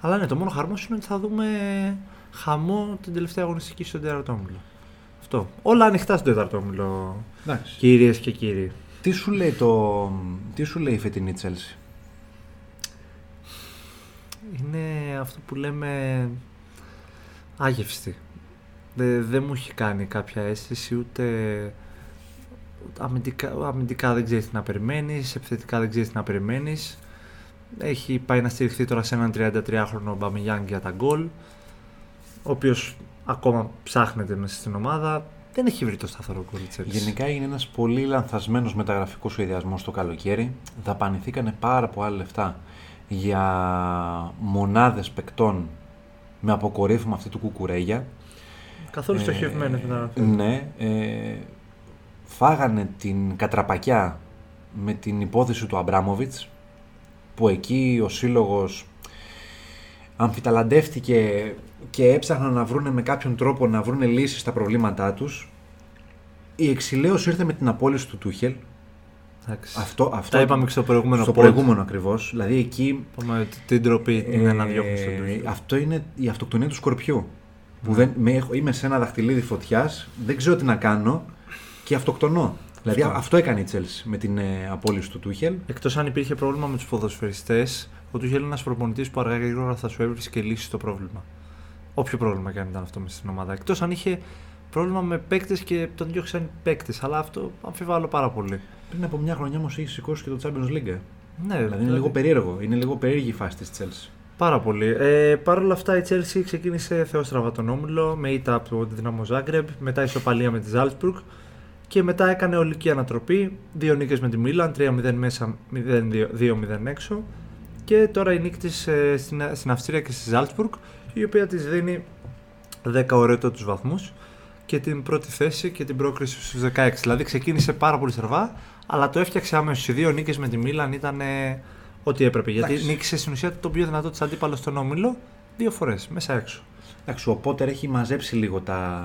Αλλά ναι, το μόνο χαρμόσυνο είναι ότι θα δούμε χαμό την τελευταία αγωνιστική στον τέταρτο όμιλο. Αυτό. Όλα ανοιχτά στον τέταρτο όμιλο, Εντάξει. κυρίες και κύριοι. Τι σου λέει, το... Τι σου λέει η φετινή Chelsea; Είναι αυτό που λέμε άγευστη. Δεν δεν μου έχει κάνει κάποια αίσθηση ούτε ούτε αμυντικά, αμυντικά δεν ξέρεις τι να περιμένεις, επιθετικά δεν ξέρεις τι να περιμένεις. Έχει πάει να στηριχθεί τώρα σε έναν 33χρονο Μπαμιγιάνγκ για τα γκολ, ο οποίος ακόμα ψάχνεται μέσα στην ομάδα. Δεν έχει βρει το σταθερό γκολ της Chelsea. Γενικά είναι ένας πολύ λανθασμένος μεταγραφικός σχεδιασμός το καλοκαίρι. Δαπανηθήκανε πάρα πολλά λεφτά για μονάδες παικτών με αποκορύφωμα αυτή του Κουκουρέγια. Καθόλου Ε, στοχευμένες να Ναι. Ε, φάγανε την κατραπακιά με την υπόθεση του Αμπράμοβιτς που εκεί ο σύλλογος αμφιταλαντεύτηκε και έψαχναν να βρούνε με κάποιον τρόπο να βρούνε λύσεις στα προβλήματά τους. Η εξηλαίωση ήρθε με την απόλυση του Τούχελ. Εντάξει. Αυτό, αυτό Τα είπαμε και στο προηγούμενο στο pod. προηγούμενο ακριβώς. Δηλαδή εκεί Είπαμε ότι την τροπή είναι ε, να διώχνεις στον Tuchel. Αυτό είναι η αυτοκτονία του σκορπιού. Που δεν, με, έχω- είμαι σε ένα δαχτυλίδι φωτιάς, δεν ξέρω τι να κάνω και αυτοκτονώ. Δηλαδή Αυτό. αυτό έκανε η Chelsea με την ε, απόλυση του Τούχελ. Εκτός αν υπήρχε πρόβλημα με τους ποδοσφαιριστές, ο Τούχελ είναι ένας προπονητής που αργά ή γρήγορα θα σου έβρισκε λύση στο πρόβλημα. Όποιο πρόβλημα και αν ήταν αυτό μες στην ομάδα. Εκτός αν είχε πρόβλημα με παίκτες και τον διώξαν οι παίκτε. Αλλά αυτό αμφιβάλλω πάρα πολύ. Πριν από μια χρονιά όμως έχεις σηκώσει και το Champions League. ε. Ναι, Δηλαδή είναι λίγο περίεργο. Είναι λίγο περίεργη η φάση της Chelsea. Πάρα πολύ. Ε, Παρ' όλα αυτά η Chelsea ξεκίνησε θεόστραβα τον όμιλο με ήττα από το Δυναμό Ζάγκρεπ, μετά ισοπαλία με τη Ζάλτσμπουργκ και μετά έκανε ολική ανατροπή. Δύο νίκες με τη Μίλαν, 3-0 μέσα, 0-2-0 έξω. Και τώρα η νίκη της ε, στην, στην Αυστρία και στη Ζάλτσμπουργκ, η οποία της δίνει 10 ωραίτατους βαθμούς και την πρώτη θέση και την πρόκριση στους 16. Δηλαδή ξεκίνησε πάρα πολύ στραβά, αλλά το έφτιαξε άμεσα. Οι δύο νίκες με τη Μίλαν ήταν ε, ό,τι έπρεπε. Γιατί Εντάξει. νίκησε στην ουσία το πιο δυνατό της αντίπαλο στον όμιλο δύο φορές, μέσα έξω. Εντάξει, ο Πότερ έχει μαζέψει λίγο τα,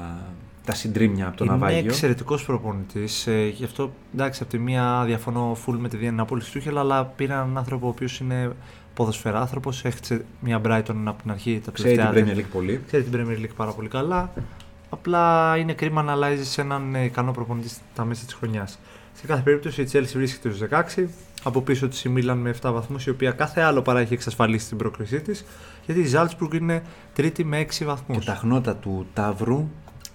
τα συντρίμμια από το Είναι ναυάγιο. εξαιρετικός προπονητής. Ε, γι' αυτό εντάξει, από τη μία διαφωνώ full με τη Διάννη απόλυση του Χέλ, αλλά πήρα έναν άνθρωπο ο οποίος είναι ποδοσφαιράνθρωπος. Έχτισε μια Brighton από την αρχή τα Ξέρει την τελευταία. Premier League πολύ. Ξέρει την Premier League πάρα πολύ καλά. Απλά είναι κρίμα να αλλάζεις σε έναν ε, ικανό προπονητή στα μέσα της χρονιάς. Σε κάθε περίπτωση η Chelsea βρίσκεται στους 16. Από πίσω της η Milan με 7 βαθμούς, η οποία κάθε άλλο παρά έχει εξασφαλίσει την πρόκρισή της. Γιατί η Salzburg είναι τρίτη με 6 βαθμούς. Και τα χνότα του Ταύρου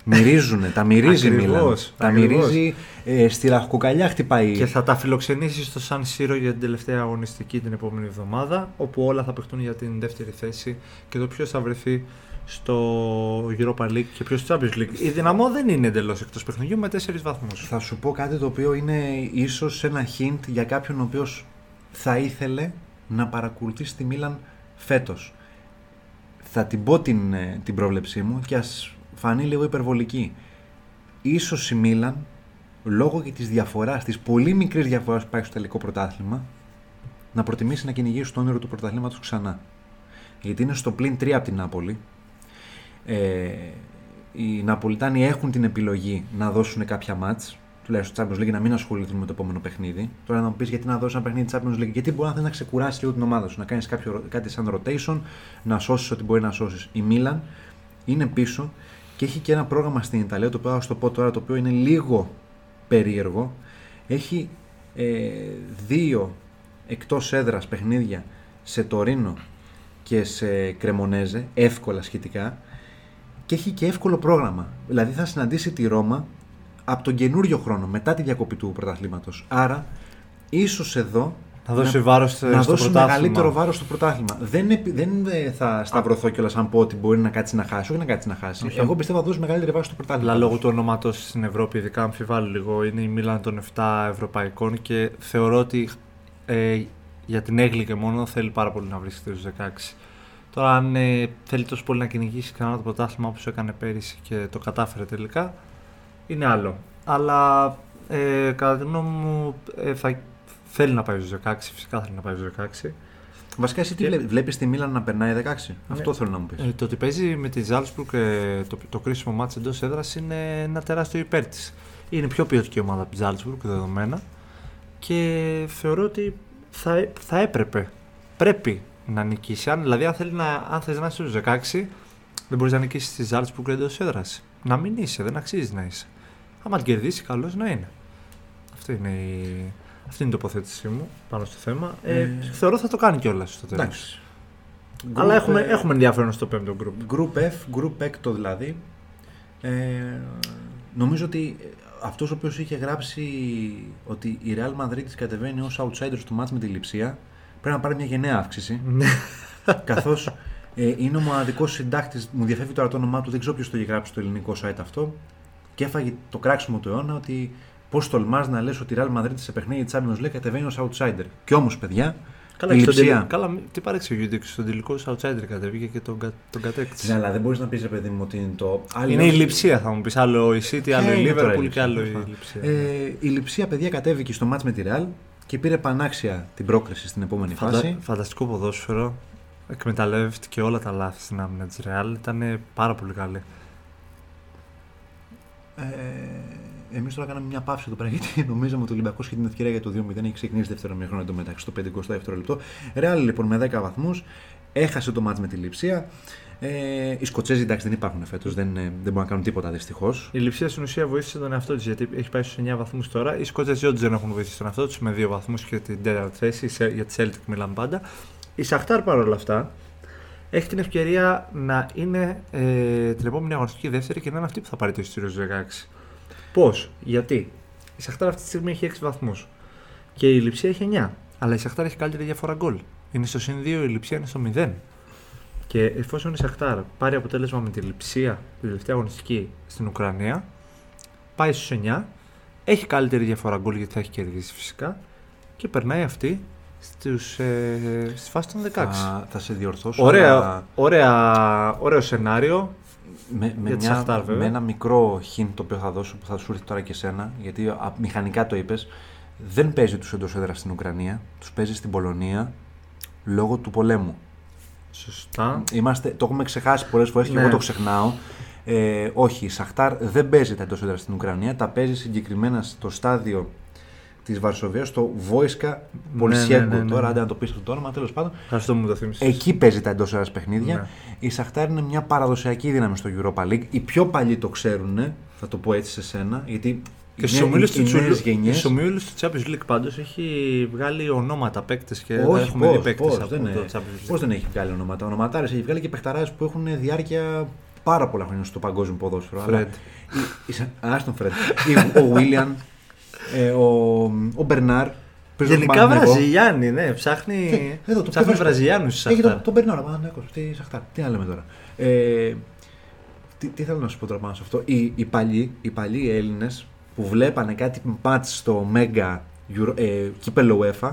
μυρίζουν, τα μυρίζει η Μίλαν. Ακριβώς, Τα ακριβώς. μυρίζει, ε, στη ραχοκοκαλιά χτυπάει. Και θα τα φιλοξενήσει στο San Siro για την τελευταία αγωνιστική την επόμενη εβδομάδα, όπου όλα θα παιχτούν για την δεύτερη θέση και το ποιος θα βρεθεί στο Europa League και ποιος στο Champions League. Η Δυναμό δεν είναι εντελώς εκτός παιχνιδιού με 4 βαθμούς. Θα σου πω κάτι το οποίο είναι ίσως ένα hint για κάποιον ο οποίος θα ήθελε να παρακολουθήσει τη Μίλαν φέτος. Θα την πω την, ε, την πρόβλεψή μου και ας φανεί λίγο υπερβολική. Ίσως η Μίλαν, λόγω και της διαφοράς, της πολύ μικρής διαφοράς που υπάρχει στο τελικό πρωτάθλημα, να προτιμήσει να κυνηγήσει το όνειρο του πρωταθλήματος ξανά. Γιατί είναι στο πλήν 3 από την Νάπολη. Ε, οι Ναπολιτάνοι έχουν την επιλογή να δώσουν κάποια μάτς, τουλάχιστον Champions League, να μην ασχοληθούν με το επόμενο παιχνίδι. Τώρα να μου πεις γιατί να δώσει ένα παιχνίδι Champions League, γιατί μπορεί να θέλει να ξεκουράσει λίγο την ομάδα σου, να κάνεις κάτι σαν rotation, να σώσεις ό,τι μπορεί να σώσεις. Η Μίλαν είναι πίσω και έχει και ένα πρόγραμμα στην Ιταλία, το οποίο θα σου το πω τώρα, το οποίο είναι λίγο περίεργο. Έχει ε, δύο εκτός έδρας παιχνίδια σε Τωρίνο και σε Κρεμονέζε, εύκολα σχετικά, και έχει και εύκολο πρόγραμμα. Δηλαδή θα συναντήσει τη Ρώμα από τον καινούριο χρόνο, μετά τη διακοπή του πρωταθλήματος. Άρα ίσως εδώ Να δώσει βάρος στο να δώσει πρωτάθλημα. μεγαλύτερο βάρος στο πρωτάθλημα. Δεν, επι- δεν ε, θα σταυρωθώ κιόλας αν πω ότι μπορεί να κάτσει να χάσει. Όχι να κάτσει να χάσει. Όχι. Εγώ πιστεύω θα δώσει μεγαλύτερη βάρο στο πρωτάθλημα. Αλλά λόγω του ονόματος στην Ευρώπη, ειδικά αμφιβάλλω λίγο, είναι η Μίλαν των 7 Ευρωπαϊκών και θεωρώ ότι ε, για την έγκλη και μόνο θέλει πάρα πολύ να βρίσκεται στους 16. Τώρα, αν ε, θέλει τόσο πολύ να κυνηγήσει ξανά το πρωτάθλημα όπως έκανε πέρυσι και το κατάφερε τελικά, είναι άλλο. Αλλά ε, κατά τη γνώμη μου ε, θα, θέλει να πάει στους 16, φυσικά θέλει να πάει στους 16. Βασικά, εσύ τι Και- βλέπει, βλέπεις τη Μίλαν να περνάει 16. Αυτό θέλω να μου πεις. Ε, το ότι παίζει με τη Ζάλσμπουργκ ε, το, το κρίσιμο μάτς εντός έδρας είναι ένα τεράστιο υπέρ της. Είναι πιο ποιοτική ομάδα από τη Ζάλσμπουργκ δεδομένα και θεωρώ ότι θα, έ- θα έπρεπε, πρέπει να νικήσει. Αν, δηλαδή, αν, θέλει να, αν θες να είσαι στους 16, δεν μπορείς να νικήσεις τη Ζάλσμπουργκ εντό έδρας. Να μην είσαι, δεν αξίζει να είσαι. Άμα την κερδίσει, καλώ να είναι. Αυτή είναι η, αυτή είναι η τοποθέτησή μου πάνω στο θέμα. Ε, Ε, θεωρώ θα το κάνει κιόλας στο τέλος. Εντάξει. Αλλά Group, έχουμε, ε, έχουμε ενδιαφέρον στο πέμπτο group. Group F, Group έκτο δηλαδή. Ε, νομίζω ότι αυτός ο οποίος είχε γράψει ότι η Real Madrid της κατεβαίνει ως outsider στο match με τη Λιψία πρέπει να πάρει μια γενναία αύξηση. Ναι. Καθώς ε, είναι ο μοναδικός συντάκτης, μου διαφεύγει τώρα το όνομά του, δεν ξέρω ποιος το έχει γράψει στο ελληνικό site αυτό. Και έφαγε το κράξιμο του αιώνα ότι πώς τολμάς να λες ότι η Real Madrid σε παιχνίδι της Champions League κατεβαίνει ως outsider. Και όμως, παιδιά, Καλά, η και στον Λιψία. τελικό- καλά, μη- τι παρεξηγείται και στον τελικό του outsider κατέβηκε και τον, κα- τον κατέκτησε. Ναι, αλλά δεν μπορείς να πεις, ρε παιδί μου, ότι είναι το. άλλο- Είναι η λειψία, θα μου πεις. Άλλο η City, άλλο η είναι τώρα η Liverpool και Λειψία, άλλο η τέλος λειψία. Ε, η Λιψία, παιδιά, κατέβηκε στο μάτς με τη Real και πήρε πανάξια την πρόκριση στην επόμενη Φαντα- φάση. Φανταστικό ποδόσφαιρο. Εκμεταλλεύτηκε όλα τα λάθη στην άμυνα της Real. Ήταν πάρα πολύ καλή. Ε, Εμείς τώρα κάναμε μια παύση εδώ πέρα γιατί νομίζαμε ότι ο Ολυμπιακός είχε την ευκαιρία για το 2-0. Έχει ξεκινήσει δεύτερο μήχρονο εντωμεταξύ στο 52ο λεπτό. Ρεάλ λοιπόν με 10 βαθμούς έχασε το μάτς με τη Λιψία. Ε, οι Σκοτσέζοι εντάξει δεν υπάρχουν φέτος, δεν, ε, δεν μπορούν να κάνουν τίποτα δυστυχώς. Η λειψία στην ουσία βοήθησε τον εαυτό της γιατί έχει πάει στου 9 βαθμούς τώρα. Οι Σκότζε όντως δεν έχουν βοηθήσει τον εαυτό τους με 2 βαθμούς και την τέταρτη θέση. η Σε- Για τη Celtic μιλάμε πάντα. Η Σαχτάρ παρόλα αυτά έχει την ευκαιρία να είναι ε, την επόμενη αγωνιστική δεύτερη και να είναι αυτή που θα πάρει το εισιτήριο στους 16. Πώς, γιατί; Η Σαχτάρ αυτή τη στιγμή έχει 6 βαθμούς και η Λιψία έχει 9. Αλλά η Σαχτάρ έχει καλύτερη διαφορά γκολ. Είναι στο συν 2, η Λιψία είναι στο 0. Και εφόσον η Σαχτάρ πάρει αποτέλεσμα με τη Λιψία τη τελευταία αγωνιστική στην Ουκρανία, πάει στους 9, έχει καλύτερη διαφορά γκολ γιατί θα έχει κερδίσει φυσικά και περνάει αυτή στους, ε, στη φάση των 16. Θα, θα σε διορθώσω. Ωραία, αλλά ωραία, ωραίο σενάριο. με, με, για τη μια, Σαχτάρ, βέβαια. με ένα μικρό hint το οποίο θα δώσω που θα σου έρθει τώρα και εσένα, γιατί α, μηχανικά το είπες. Δεν παίζει τους εντός έδρας στην Ουκρανία, τους παίζει στην Πολωνία λόγω του πολέμου. Σωστά. Είμαστε, το έχουμε ξεχάσει πολλές φορές και Ναι. εγώ το ξεχνάω. Ε, όχι, η Σαχτάρ δεν παίζει τα εντός έδρας στην Ουκρανία, τα παίζει συγκεκριμένα στο στάδιο της Βαρσοβίας, στο Βόισκα Πολσιέγκο. ναι, ναι, ναι. Τώρα, άντε να το πεις αυτό το όνομα, τέλος πάντων. Ευχαριστώ που μου το θύμισες. Εκεί παίζει τα εντός έδρας παιχνίδια. Ναι. Η Σαχτάρ είναι μια παραδοσιακή δύναμη στο Europa League. Οι πιο παλιοί το ξέρουν, θα το πω έτσι σε σένα, γιατί Και οι στους νέε- ομίλους οι του, νέες Τσουλου- γενιές- στους ομίλους του Champions League πάντως έχει βγάλει ονόματα παίκτες και Όχι, έχουμε δει πώς, παίκτες πώς, από δεν, το είναι- Champions League. πώς δεν έχει βγάλει ονόματα. Ονοματάρες έχει βγάλει και παιχταράδες που έχουν διάρκεια πάρα πολλά χρόνια στο παγκόσμιο ποδόσφαιρο. Αλλά Φρέντ. η- η- Άστον Φρέντ. Η- Ο Βίλιαν, ε, ο, ο Μπερνάρ. παίζει στον Γενικά Παναθηναϊκό. Βραζιλιάνοι, ναι, ψάχνει, Ε, εδώ το ψάχνει βρίσκω. Βραζιλιάνους στη Έχει Σαχτάρ. τον, τον Μπερνάρ, ο Παναθηναϊκός, τι Σαχτάρ. Τι να λέμε τώρα. Ε, τι, τι θέλω να σου πω τώρα πάνω σε αυτό. Οι, οι παλιοί, οι παλιοί Έλληνες που βλέπανε κάτι μάτς στο Μέγκα Euro- ε, κύπελο UEFA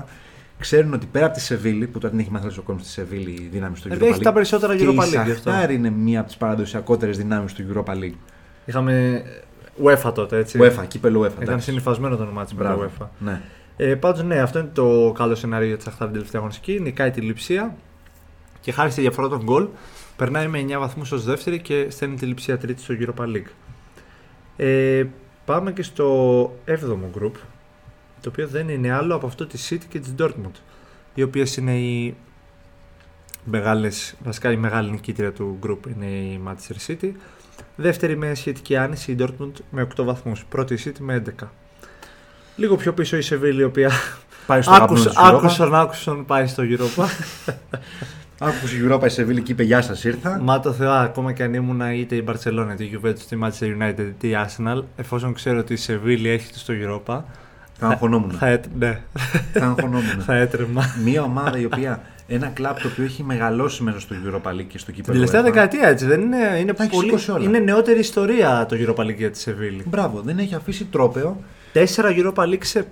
ξέρουν ότι πέρα από τη Σεβίλη, που τώρα την έχει μάθει ο κόσμος στη Σεβίλη η δύναμη στο Ε, Europa έχει League, τα περισσότερα και Europa η League γι' αυτό. Σαχτάρ είναι μία από τις παραδοσιακότερες δυνάμεις του Europa League. Είχαμε UEFA τότε, έτσι. UEFA, κύπελο UEFA. Ήταν εντάξει. συνυφασμένο το όνομά της με Μπράβο. το UEFA. Ναι. Ε, Πάντως, ναι, αυτό είναι το καλό σενάριο για τη Σαχτάρ την τελευταία αγωνιστική. Νικάει τη λειψία και χάρη στη διαφορά των γκολ περνάει με 9 βαθμούς ως δεύτερη και στέλνει τη λειψία τρίτη στο Europa League. Ε, πάμε και στο 7ο group, το οποίο δεν είναι άλλο από αυτό της City και της Dortmund, οι οποίες είναι οι μεγάλες, βασικά η μεγάλη νικήτρια του group είναι η Manchester City. Δεύτερη με σχετική άνηση η Dortmund με 8 βαθμούς. Πρώτη η City με 11. Λίγο πιο πίσω η Σεβίλη, η οποία Πάει στο αγαπημένο άκουσε, της Europa. άκουσαν, άκουσαν πάει στο Europa. Άκουσες η Europa η Σεβίλη και είπε Γεια σας, ήρθα. Μα το Θεό, ακόμα και αν ήμουν είτε η Barcelona, είτε η Juventus, είτε η Manchester United, είτε η Arsenal, εφόσον ξέρω ότι η Σεβίλη έχει στο Europa, Θα αγχωνόμουν. Θα, έτ- ναι. Θα αγχωνόμουν. θα έτρεμα. Μια ομάδα η οποία. Ένα κλαμπ το οποίο έχει μεγαλώσει μέσα στο Europa League και στο Την κύπελο. τελευταία UEFA. δεκαετία έτσι δεν είναι. Είναι, Τα έχεις πολύ, σηκώσει όλα. είναι νεότερη ιστορία το Europa League για τη Σεβίλη. Μπράβο, δεν έχει αφήσει τρόπεο. Τέσσερα Europa League σε,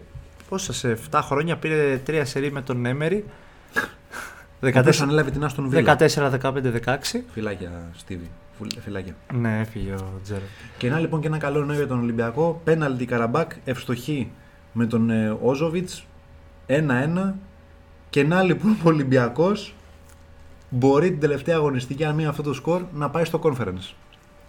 πόσα, σε 7 χρόνια πήρε τρία σερί με τον Έμερι. Ο οποίος ανέλαβε την Άστον Βίλα. 14, 15, 16. Φιλάκια, Στίβι. Φουλ- Φιλάκια. Ναι, έφυγε ο Τζέρετ. Και να λοιπόν και ένα καλό νέο για τον Ολυμπιακό. Πέναλτι Καραμπάκ, ευστοχή με τον ε, Όζοβιτς. 1-1. Και να λοιπόν ο Ολυμπιακός μπορεί την τελευταία αγωνιστική, αν μείνει αυτό το σκορ, να πάει στο conference.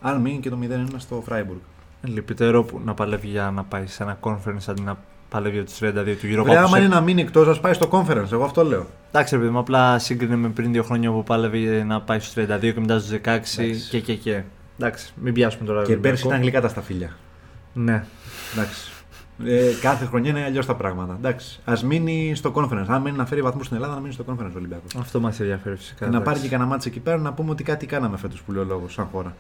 Αν μείνει και το 0-1 στο Freiburg. Λυπητερό που να παλεύει για να πάει σε ένα conference αντί να παλεύει για του 32 του Europa. Βρε, που άμα σε- είναι να μείνει εκτός, ας πάει στο conference. Εγώ αυτό λέω. Εντάξει, ρε παιδί μου, απλά σύγκρινε με πριν δύο χρόνια που πάλευε να πάει στου 32 και μετά στους 16 Εντάξει. και και και. Εντάξει, μην πιάσουμε τώρα. Και Ολυμπιακό. πέρσι ήταν γλυκά τα σταφύλια. Ναι. Εντάξει. Ε, κάθε χρονιά είναι αλλιώς τα πράγματα. Εντάξει. Α μείνει στο conference. Αν μείνει να φέρει βαθμούς στην Ελλάδα, να μείνει στο conference ο Ολυμπιακός. Αυτό μας ενδιαφέρει φυσικά. Και να πάρει εντάξει. και κανένα μάτσο εκεί πέρα να πούμε ότι κάτι κάναμε φέτος που λέει ο λόγος, σαν χώρα.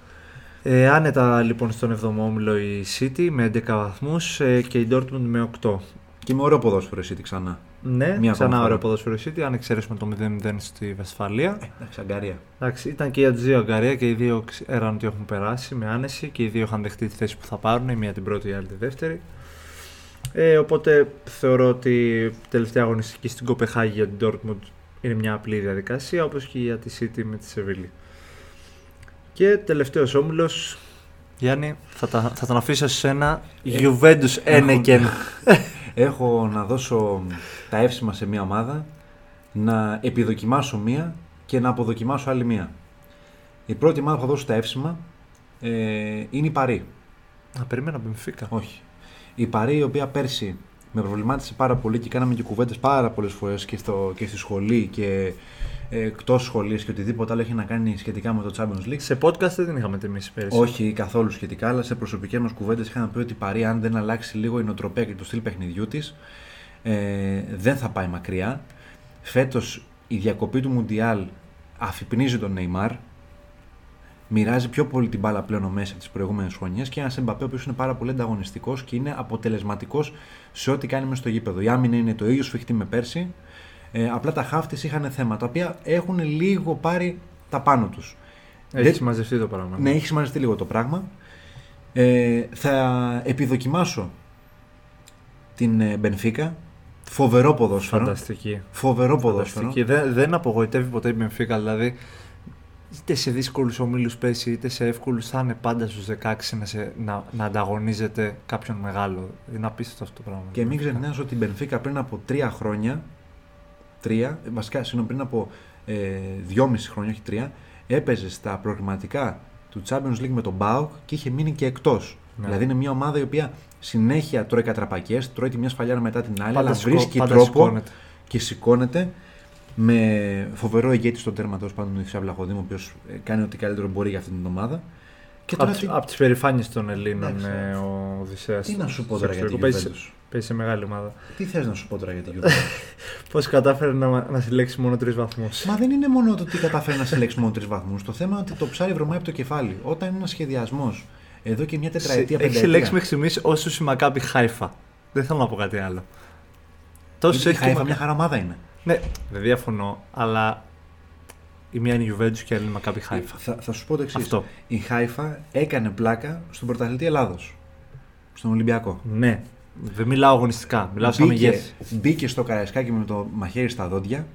Ε, άνετα λοιπόν στον 7ο όμιλο η City με 11 βαθμούς και η Dortmund με 8. Και με ωραίο ποδόσφαιρο εσύ ξανά. Ναι, Μια ακόμα ξανά φορά. ωραίο ποδόσφαιρο η City, αν εξαιρέσουμε το 0-0 στη Βεσφαλία. Ε, εντάξει, αγκαρία. Εντάξει, ήταν και για τους δύο αγκαρία και οι δύο ξέραν ότι έχουν περάσει με άνεση και οι δύο είχαν δεχτεί τη θέση που θα πάρουν, η μία την πρώτη, η άλλη τη δεύτερη. Ε, οπότε θεωρώ ότι η τελευταία αγωνιστική στην Κοπεχάγη για την Dortmund είναι μια απλή διαδικασία, όπως και για τη City με τη Σεβίλη. Και τελευταίος όμιλος, Γιάννη, θα, τα, θα τον αφήσω σε ένα Juventus Ένεκεν. Έχω να δώσω τα εύσημα σε μία ομάδα, να επιδοκιμάσω μία και να αποδοκιμάσω άλλη μία. Η πρώτη ομάδα που θα δώσω τα εύσημα ε, είναι η Παρή. Να περίμενα Μπενφίκα. Όχι. Η Παρή η οποία πέρσι με προβλημάτισε πάρα πολύ και κάναμε και κουβέντες πάρα πολλές φορές και, στο, και στη σχολή και ε, εκτός σχολή και οτιδήποτε άλλο έχει να κάνει σχετικά με το Champions League. Σε podcast δεν την είχαμε τιμήσει πέρυσι. Όχι καθόλου σχετικά, αλλά σε προσωπικές μας κουβέντες είχαμε πει ότι η Παρή, αν δεν αλλάξει λίγο η νοοτροπία και το στυλ παιχνιδιού της, ε, δεν θα πάει μακριά. Φέτος η διακοπή του Μουντιάλ αφυπνίζει τον Νεϊμάρ. Μοιράζει πιο πολύ την μπάλα πλέον ο μέσα από τι προηγούμενε χρονιέ και ένας Εμπαπέ ο οποίος είναι πάρα πολύ ανταγωνιστικός και είναι αποτελεσματικός σε ό,τι κάνει μέσα στο γήπεδο. Η άμυνα είναι το ίδιο σφιχτή με πέρσι. Ε, απλά τα χάφτη είχαν θέματα, τα οποία έχουν λίγο πάρει τα πάνω τους. Έχει δεν- συμμαζευτεί το πράγμα. Ναι, έχει σημαντιστεί λίγο το πράγμα. Ε, θα επιδοκιμάσω την ε, Μπενφίκα. Φοβερό ποδόσφαιρο. Φανταστική. Φοβερό ποδόσφαιρο. Φανταστική. Δεν, δεν απογοητεύει ποτέ η Μπενφίκα. Δηλαδή, είτε σε δύσκολους ομίλους πέσει, είτε σε εύκολους, θα είναι πάντα στους 16 να, σε, να, να ανταγωνίζεται κάποιον μεγάλο. Είναι απίστευτο αυτό το πράγμα. Και μην ξεχνάς ότι η Μπενφίκα πριν από τρία χρόνια. Τρία, ε, βασικά συγγνώμη, πριν από ε, δυόμιση χρόνια, όχι τρία, έπαιζε στα προγραμματικά του Champions League με τον Μπάουκ και είχε μείνει και εκτός. Ναι. Δηλαδή είναι μια ομάδα η οποία συνέχεια τρώει κατραπακές, τρώει τη μια σφαλιάρα μετά την άλλη, αλλά σηκώ- βρίσκει πάντα τρόπο σηκώνεται. και σηκώνεται με φοβερό ηγέτη στο τέρμα τέλος πάντων, ο Ιθυσιά Βλαχοδήμου, ο οποίος κάνει ό,τι καλύτερο μπορεί για αυτή την ομάδα. Και τώρα Από, τι, από τις περηφάνειες των Ελλήνων Εντάξει, ε, ο Οδυσσέας. τι να σου πω στο τώρα για την εξωτερικό. Παίζει, Juventus. παίζει σε μεγάλη ομάδα. Τι θες να σου πω τώρα για την Juventus. Πώς κατάφερε να, να συλλέξει μόνο τρεις βαθμούς. Μα δεν είναι μόνο το τι καταφέρει να συλλέξει μόνο τρεις βαθμούς. Το θέμα είναι ότι το ψάρι βρωμάει από το κεφάλι. Όταν είναι ένας σχεδιασμός εδώ και μια τετραετία, Έχει συλλέξει πενταετία. μέχρι στιγμής όσου η Μακάπη Χάιφα. Δεν θέλω να πω κάτι άλλο. Τόσο Η έχει και η Χάιφα Μακάπη- μια χαρά ομάδα είναι. Ναι, δεν διαφωνώ, αλλά η μία είναι η Juventus και η άλλη είναι η Μακάπη Χάιφα. Θα, θα σου πω το εξής. Αυτό. Η Χάιφα έκανε πλάκα στον πρωταθλητή Ελλάδος. Στον Ολυμπιακό. Ναι. Δεν μιλάω αγωνιστικά, μιλάω σαν Μπήκε, μεγέθη. μπήκε στο καραϊσκάκι με το μαχαίρι στα δόντια.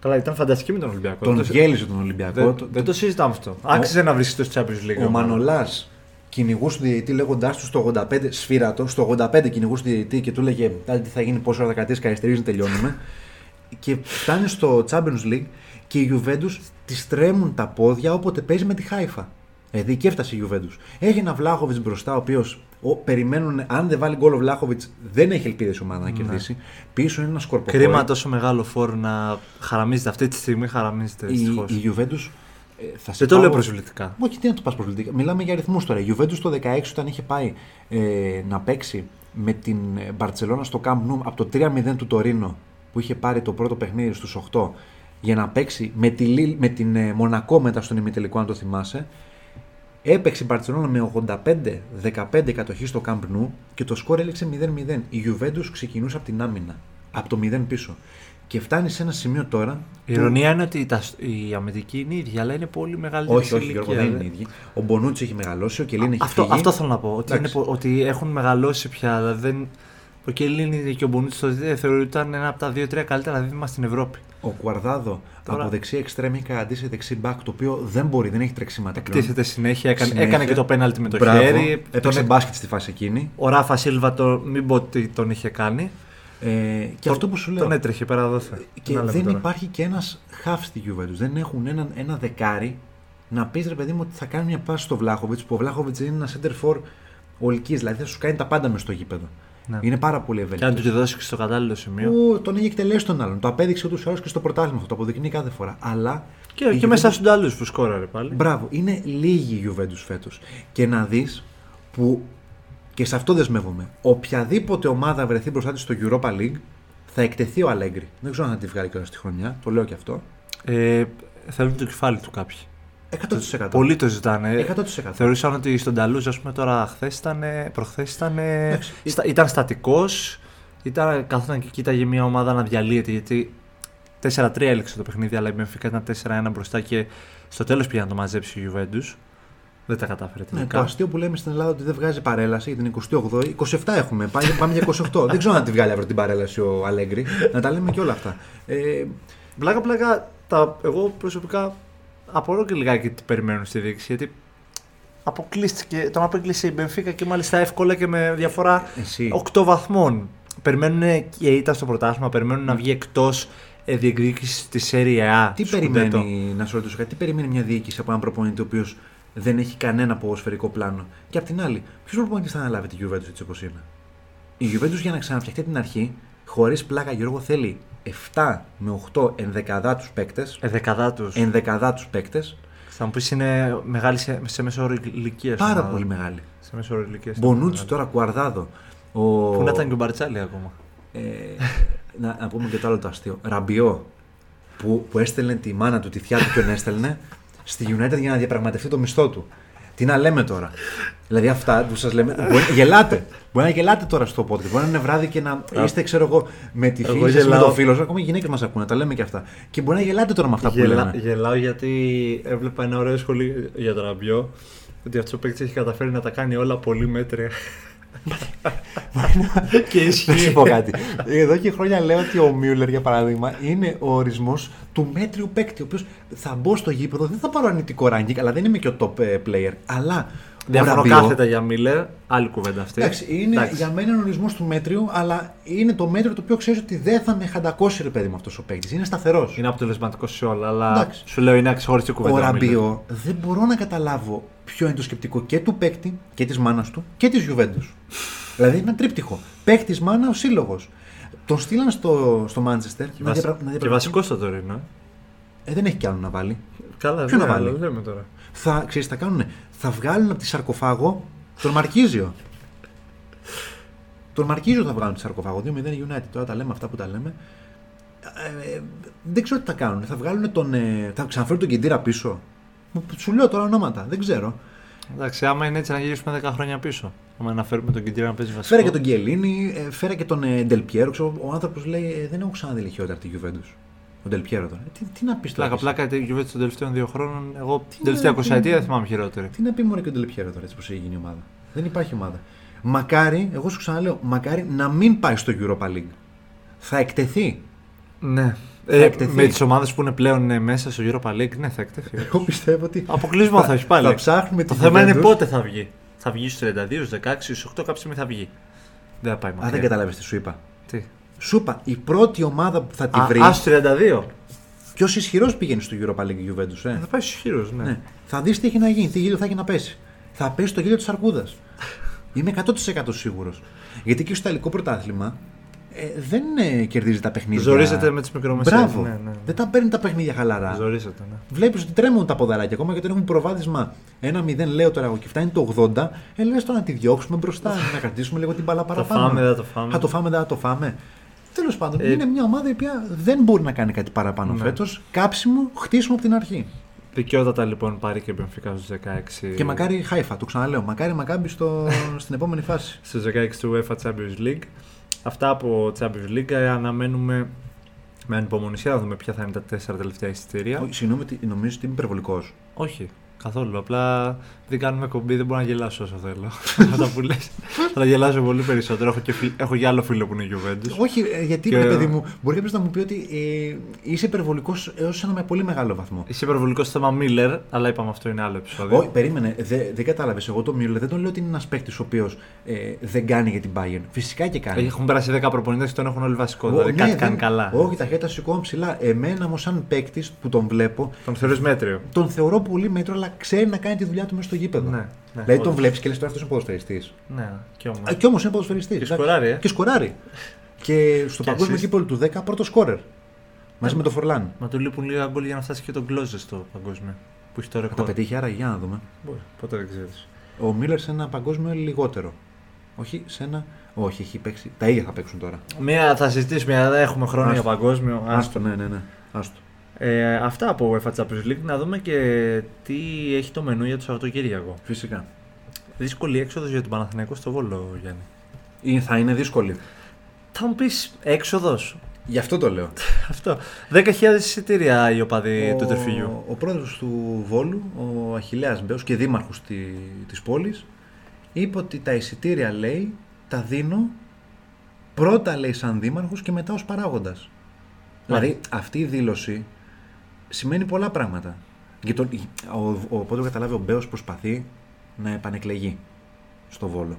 Καλά, ήταν φανταστική με τον Ολυμπιακό. Τον Δεν το- γέλισε τον Ολυμπιακό. Δεν, Το- δεν το συζητάμε αυτό. Άξιζε να βρίσκει στο Champions League. Ο Μανολάς κυνηγούσε τον διαιτητή λέγοντάς του στο 85 σφύρατο. Στο 85 κυνηγούσε τον διαιτητή και του έλεγε «Άντε, τι θα γίνει, πόσο ώρα θα κρατήσει καθυστερήσει να τελειώνουμε. και φτάνει στο Champions League και η Juventus της τρέμουν τα πόδια όποτε παίζει με τη Χάιφα. Δηλαδή εκεί έφτασε η Juventus. Έχει ένα Βλάχοβιτς μπροστά, ο οποίος περιμένουν, αν δεν βάλει γκολ ο Βλάχοβιτς, δεν έχει ελπίδες η ομάδα να κερδίσει. Πίσω είναι ένας σκορποχώρη. Κρίμα τόσο μεγάλο φόρο να χαραμίζεται. Αυτή τη στιγμή χαραμίζεται Η, δυστυχώς. η Juventus. ε, θα σε Δεν το πάω- λέω προσβλητικά. όχι, τι να το πας προσβλητικά. Μιλάμε για αριθμούς τώρα. Η Juventus το 16 όταν είχε πάει ε, να παίξει με την Μπαρσελόνα στο Camp Nou από το 3-0 του Τωρίνο που είχε πάρει το πρώτο παιχνίδι στους 8 για να παίξει με, τη, Λίλ- με την ε, Μονακό μετά στον ημιτελικό αν το θυμάσαι Έπαιξε η Μπαρτσελόνα με 85-15 κατοχή στο Camp Nou και το σκορ έληξε 0-0. Η Juventus ξεκινούσε από την άμυνα. Από το 0 πίσω. Και φτάνει σε ένα σημείο τώρα. Η που- ηρωνία είναι ότι τα, η αμυντική είναι ίδια, αλλά είναι πολύ μεγαλύτερη Όχι, σε όχι, Γιώργο, ηλικία, δεν είναι δε. ίδιοι. Ο Μπονούτσι έχει μεγαλώσει, ο Κελίν έχει αυτό, φύγει. αυτό θέλω να πω. Ότι, είναι, Εντάξει. πο- ότι έχουν μεγαλώσει πια. Δηλαδή δεν, ο Κελίνη και ο Μπονούτσι το δείτε, θεωρεί ότι ήταν ένα από τα δύο-τρία καλύτερα δίδυμα στην Ευρώπη. Ο Κουαρδάδο Τώρα- από δεξί εξτρέμ έχει καταντήσει δεξί μπακ, το οποίο δεν μπορεί, δεν έχει τρεξίματα πλέον. Εκτίθεται συνέχεια, έκανε, Συνέχεια. έκανε και το πέναλτι με το Μπράβο. χέρι. Έπαιξε Τον- μπάσκετ στη φάση εκείνη. Ο Ράφα Σίλβα το, μην πω ότι τον είχε κάνει. Ε, και Τον- αυτό που σου λέω. Τον έτρεχε πέρα δόθε. Και δεν υπάρχει και ένας χαφ στη Juventus. Δεν έχουν ένα, ένα δεκάρι να πεις ρε παιδί μου ότι θα κάνει μια πάση στο Βλάχοβιτς. Που ο Βλάχοβιτς είναι ένα center for ολικής. Δηλαδή θα σου κάνει τα πάντα μες στο γήπεδο. Ναι. Είναι πάρα πολύ Και αν του ευέλικτο. τη δώσει και στο κατάλληλο σημείο. Που τον έχει εκτελέσει τον άλλον. Το απέδειξε ούτως ή άλλως και στο πρωτάθλημα αυτό. Το αποδεικνύει κάθε φορά. Αλλά. Και, η και Juventus- μέσα στους άλλου που σκόραρε πάλι. Μπράβο, είναι λίγη η Juventus φέτος. Και να δεις που. Και σε αυτό δεσμεύομαι. Οποιαδήποτε ομάδα βρεθεί μπροστά της στο Europa League θα εκτεθεί ο Αλέγκρι. Δεν ξέρω αν θα τη βγάλει κιόλας στη χρονιά. Το λέω και αυτό. Ε, θέλουν το κεφάλι του κάποιοι. 100%. Πολλοί το ζητάνε. 100%. Θεωρούσαν ότι στον Ταλούζ, ας πούμε, τώρα χθες ήταν, προχθές ήταν, Εντάξει. στα, ήταν στατικός. Ήταν, καθόταν και κοίταγε μια ομάδα να διαλύεται. Γιατί 4-3 έλεξε το παιχνίδι, αλλά η Benfica ήταν 4-1 μπροστά και στο τέλος πήγε να το μαζέψει η Juventus. Δεν τα κατάφερε Ναι, τελικά. το αστείο που λέμε στην Ελλάδα ότι δεν βγάζει παρέλαση για την 28η. 27 έχουμε. Πάμε, πάμε για 28. δεν ξέρω αν τη βγάλει αύριο την παρέλαση ο Αλέγκρι. να τα λέμε και όλα αυτά. Ε, Πλάκα, πλάκα, τα, εγώ προσωπικά απορώ και λιγάκι τι περιμένουν στη δίκηση. Γιατί αποκλείστηκε, τον απέκλεισε η Benfica και μάλιστα εύκολα και με διαφορά εσύ. 8 βαθμών. Περιμένουν και ήταν στο πρωτάθλημα, περιμένουν να βγει εκτός διεκδίκησης της Serie A. Τι σκουντέτο. περιμένει, να σου ρωτήσω κάτι, τι περιμένει μια διοίκηση από έναν προπονητή ο οποίος δεν έχει κανένα ποδοσφαιρικό πλάνο; Και απ' την άλλη, ποιος προπονητής θα αναλάβει τη Juventus έτσι όπως είναι; Η Juventus για να ξαναφτιαχτεί την αρχή, χωρίς πλάκα Γιώργο, θέλει 7 με 8 ενδεκαδάτους παίκτες. Ε, δεκαδά του. Ενδεκαδάτους παίκτες, Θα μου πεις είναι μεγάλη σε, σε μέσο όρο ηλικίας. πάρα πολύ μεγάλη. Σε μέσο όρο ηλικίας. Μπονούτσι τώρα, Κουαρδάδο. Ο... Πού να ήταν και ο Μπαρτσάλη ακόμα. Ε, να, να πούμε και το άλλο το αστείο. Ραμπιό που, που έστελνε τη μάνα του, τη θιά του ποιον έστελνε, στη United για να διαπραγματευτεί το μισθό του. Τι να λέμε τώρα; Δηλαδή αυτά που σας λέμε. Μπορεί, γελάτε. Μπορεί να γελάτε τώρα στο podcast. Μπορεί να είναι βράδυ και να είστε, ξέρω εγώ, με τη Εγώ φίλη σας, με γελάω. το φίλο σας. Ακόμα οι γυναίκες μας ακούνε, τα λέμε και αυτά. Και μπορεί να γελάτε τώρα με αυτά που Γελά, λέμε. γελάω γιατί έβλεπα ένα ωραίο σχολείο για τον Ραμπιό. Ότι αυτός ο παίκτης έχει καταφέρει να τα κάνει όλα πολύ μέτρια. Και Να σου ισχύει. πω κάτι. Εδώ και χρόνια λέω ότι ο Μιούλερ, για παράδειγμα, είναι ο ορισμός του μέτριου παίκτη. Ο οποίος θα μπω στο γήπεδο, δεν θα πάρω αρνητικό ranking, αλλά δεν είμαι και ο top ε, player. Αλλά. Ο Διαφωνώ Ραμπιό- κάθετα για Μίλλερ. Άλλη κουβέντα αυτή. Εντάξει, είναι Εντάξει. για μένα ο ορισμός του μέτριου, αλλά είναι το μέτριο το οποίο ξέρεις ότι δεν θα με χαντακώσει ρε παιδί με αυτός ο παίκτης. Είναι σταθερός. Είναι αποτελεσματικός σε όλα, αλλά Εντάξει. σου λέω είναι ξεχωριστή κουβέντα. Ο ο Μίλλερ. Ραμπιό δεν μπορώ να καταλάβω ποιο είναι το σκεπτικό και του παίκτη και της μάνας του και της Juventus. δηλαδή είναι ένα τρίπτυχο. Παίκτης μάνα ο σύλλογος. Τον στείλαν στο, στο Manchester Και, να, βασι... διαπρα... να και διαπραγματευτεί. βασικό στο τωρινό. ε. Ε, δεν έχει κι άλλο να βάλει. Καλά, Ποιο να ναι, βάλει; αλλά λέμε τώρα. Θα, ξέρεις, θα κάνουνε. Θα βγάλουν από τη σαρκοφάγο τον Μαρκίζιο. τον Μαρκίζιο θα βγάλουν από τη σαρκοφάγο. 2-0 United. Τώρα τα λέμε αυτά που τα λέμε. Ε, ε, δεν ξέρω τι θα κάνουν. Θα βγάλουν τον. Ε, θα ξαναφέρουν τον Κεντήρα πίσω. Μου- Σου λέω τώρα ονόματα. Δεν ξέρω. Εντάξει, άμα είναι έτσι να γυρίσουμε 10 χρόνια πίσω. Άμα να φέρουμε τον Κιντήρα να παίζει βασικό. Φέρα και τον Γκιελίνη, ε, φέρα και τον ε, Ντελπιέρο. Ξέρω, ο άνθρωπος λέει: ε, Δεν έχω ξαναδεί λιχιότερα τη Juventus. Ο Ντελπιέρο τώρα. Ε, Τι, τι να πεις τώρα. Πλάκα, εσύ; πλάκα, η Juventus των τελευταίων δύο χρόνων. Εγώ την να- τελευταία τι 20 να- ετία δεν θυμάμαι χειρότερη. Τι να πει μόνο και ο Ντελπιέρο τώρα, έτσι πώς έχει γίνει η ομάδα. Δεν υπάρχει ομάδα. Μακάρι, εγώ σου ξαναλέω, μακάρι να μην πάει στο Europa League. Θα εκτεθεί. Ναι. Θα Ε, εκτεθεί. με τις ομάδες που είναι πλέον ε, μέσα στο Europa League, ναι, θα εκτεθεί. Εγώ πιστεύω ότι. Αποκλείσμα θα έχει πάλι. Θα ψάχνουμε Το τη θέμα είναι Juventus. πότε θα βγει. Θα βγει στους 32, στους 16, στους 8, κάποια στιγμή θα βγει. Δεν θα πάει Α, μακριά. δεν κατάλαβε τι σου είπα. Τι; Σου είπα, η πρώτη ομάδα που θα τη Α, βρει. α, στους 32. Ποιος ισχυρός πηγαίνει στο Europa League η Juventus, ε; Θα πάει στους χείρου, ναι. Ναι. Θα δεις τι έχει να γίνει, τι γέλιο θα έχει να πέσει. Θα πέσει το γέλιο της Αρκούδας. Είμαι 100% σίγουρος. Γιατί και στο Ιταλικό πρωτάθλημα ε, δεν ε, κερδίζει τα παιχνίδια. Ζορίζεται με τις μικρομεσαίες. Μπράβο. Ναι, ναι. Δεν τα παίρνει τα παιχνίδια χαλαρά. Ζορίζεται, ναι. Βλέπεις ότι τρέμουν τα ποδαράκια. Ακόμα και όταν έχουν προβάδισμα 1-0, λέω τώρα εγώ και φτάνει το 80, ε, λες τώρα να τη διώξουμε μπροστά, να κρατήσουμε λίγο την μπάλα Το παραπάνω. φάμε, δεν θα το φάμε. Θα το φάμε, δεν θα το φάμε. Τέλος πάντων, Ε, είναι μια ομάδα η οποία δεν μπορεί να κάνει κάτι παραπάνω Ναι. φέτος. Κάψιμο, χτίσιμο από την αρχή. Δικαιότατα λοιπόν πάρει και η Μπενφίκα στους 16. Και μακάρι η Χάιφα, το ξαναλέω. Μακάρι Μακάμπι στο, στην επόμενη φάση. Στους 16 του UEFA Champions League. Αυτά από Champions League. Ε, Αναμένουμε με ανυπομονησία να δούμε ποια θα είναι τα τέσσερα τελευταία εισιτήρια. Όχι, Συγγνώμη, τι- νομίζω ότι είμαι υπερβολικός. Όχι, καθόλου. Απλά δεν κάνουμε κομπή, δεν μπορώ να γελάσω όσο θέλω. Αυτά που λες. Θα γελάσω πολύ περισσότερο. Έχω και, φιλ- έχω και άλλο φίλο που είναι Juventus. Όχι, ε, γιατί Και- ρε παιδί μου, μπορεί κάποιος να μου πει ότι ε, είσαι υπερβολικός έως ένα με πολύ μεγάλο βαθμό. Είσαι υπερβολικός στο θέμα Miller, αλλά είπαμε αυτό είναι άλλο επεισόδιο. Όχι, περίμενε, δε- δεν κατάλαβες. Εγώ το Μιούλερ δεν τον λέω ότι είναι ένας παίκτης ο οποίος ε, δεν κάνει για την Bayern. Φυσικά και κάνει. Έχουν περάσει 10 προπονητές και τον έχουν όλοι βασικό. Ω, δηλαδή ναι, κάτι δεν- κάνει καλά. Όχι, τα χέρια σηκώνω ψηλά. Εμένα όμως, σαν παίκτης που τον βλέπω, Τον θεωρείς μέτριο. τον θεωρώ πολύ μέτρο, αλλά ξέρει να κάνει τη δουλειά του μέσα στο γήπεδο. Ναι, ναι, δηλαδή τον όντως. βλέπεις και λες τώρα αυτός είναι ποδοσφαιριστής. Ναι, και όμως. Και όμως είναι ποδοσφαιριστής. Και σκοράρει, ε. Και σκοράρει. και στο Και παγκόσμιο assist. κύπελο του 10 πρώτος σκόρερ. Μαζί με τον Φορλάν. Μα του λείπουν λίγα γκολ για να φτάσει και τον Κλόζε στο παγκόσμιο. Που έχει το Θα τα ρεκόρ. πετύχει άρα για να δούμε. Μπορεί, ποτέ δεν ξέρεις. Ο Μίλλερ σε ένα παγκόσμιο λιγότερο. Όχι σε ένα. Όχι, έχει παίξει. Τα ίδια θα παίξουν τώρα. Μία θα συζητήσουμε, αλλά δεν έχουμε χρόνο Άστο. για παγκόσμιο. Άστο, ναι, ναι, ναι. Άστο. Ε, αυτά από UEFA Champions League. Να δούμε και τι έχει το μενού για το Σαββατοκύριακο. Φυσικά. Δύσκολη έξοδος για τον Παναθηναϊκό στο Βόλο, Γιάννη. Ή θα είναι δύσκολη. Θα μου πεις έξοδος. Γι' αυτό το λέω. Αυτό. 10.000 εισιτήρια οι οπαδοί του τερφυγιού. Ο, ο πρόεδρος του Βόλου, ο Αχιλέας Μπέος και δήμαρχος τη, της πόλης, είπε ότι τα εισιτήρια, λέει, τα δίνω πρώτα, λέει, σαν δήμαρχος και μετά ως παράγοντας. Δηλαδή, αυτή η δήλωση σημαίνει πολλά πράγματα. Και το, ο, ο, οπότε το καταλάβει ο Μπέος προσπαθεί να επανεκλεγεί στο Βόλο.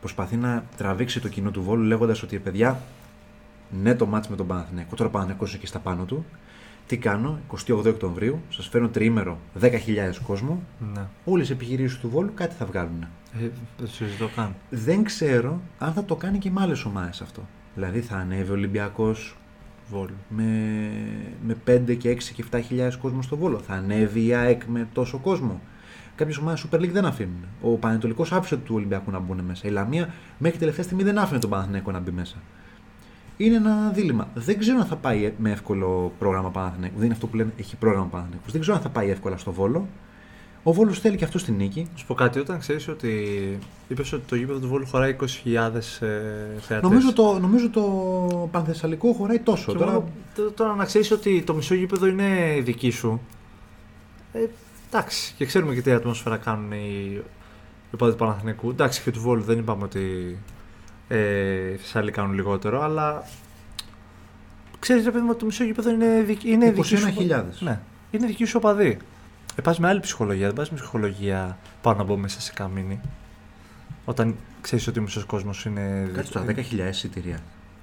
Προσπαθεί να τραβήξει το κοινό του Βόλου λέγοντας ότι παιδιά, ναι το μάτς με τον Παναθηναϊκό, τώρα ο Παναθηναϊκός είναι και στα πάνω του, τι κάνω, 28 Οκτωβρίου, σας φέρνω τριήμερο 10.000 κόσμο, Ναι. όλες οι επιχειρήσεις του Βόλου κάτι θα βγάλουν. Ε, δεν το συζητώ καν. Δεν ξέρω αν θα το κάνει και με άλλες ομάδες αυτό. Δηλαδή θα ανέβει ο Ολυμπιακός Βόλου. με, με 5 και 6 και 7.000 κόσμο στο Βόλο. Θα ανέβει η ΑΕΚ με τόσο κόσμο. Κάποιες ομάδες Super League δεν αφήνουν. Ο Πανετολικός άφησε του Ολυμπιακού να μπουν μέσα. Η Λαμία μέχρι τελευταία στιγμή δεν άφηνε τον Παναθηναϊκό να μπει μέσα. Είναι ένα δίλημα. Δεν ξέρω αν θα πάει με εύκολο πρόγραμμα Παναθηναϊκού. Δεν είναι αυτό που λένε έχει πρόγραμμα Παναθηναϊκού. Δεν ξέρω αν θα πάει εύκολα στο Βόλο. Ο Βόλος θέλει και αυτό την νίκη. Να σου πω κάτι, όταν ξέρεις ότι. είπες ότι το γήπεδο του Βόλου χωράει 20.000 ε, θεατές. Νομίζω το, νομίζω το Πανθεσσαλικό χωράει τόσο. Τώρα, Τώρα, τώρα, τώρα να ξέρεις ότι το μισό γήπεδο είναι δική σου. Ε, εντάξει, και ξέρουμε και τι ατμόσφαιρα κάνουν οι, οι οπαδοί του Παναθηναϊκού. Εντάξει, και του Βόλου δεν είπαμε ότι ε, οι Θεσσαλοί κάνουν λιγότερο, αλλά ξέρεις, ρε παιδί μου, ότι το μισό γήπεδο είναι, δική- είναι δική σου. 21.000. Ναι, είναι δική σου οπαδή. Ε, πας με άλλη ψυχολογία, δεν πας με ψυχολογία πάω να μπω μέσα σε καμίνι. Όταν ξέρεις ότι ο μισός κόσμος είναι. Κάτσε τώρα, 10.000 εισιτήρια.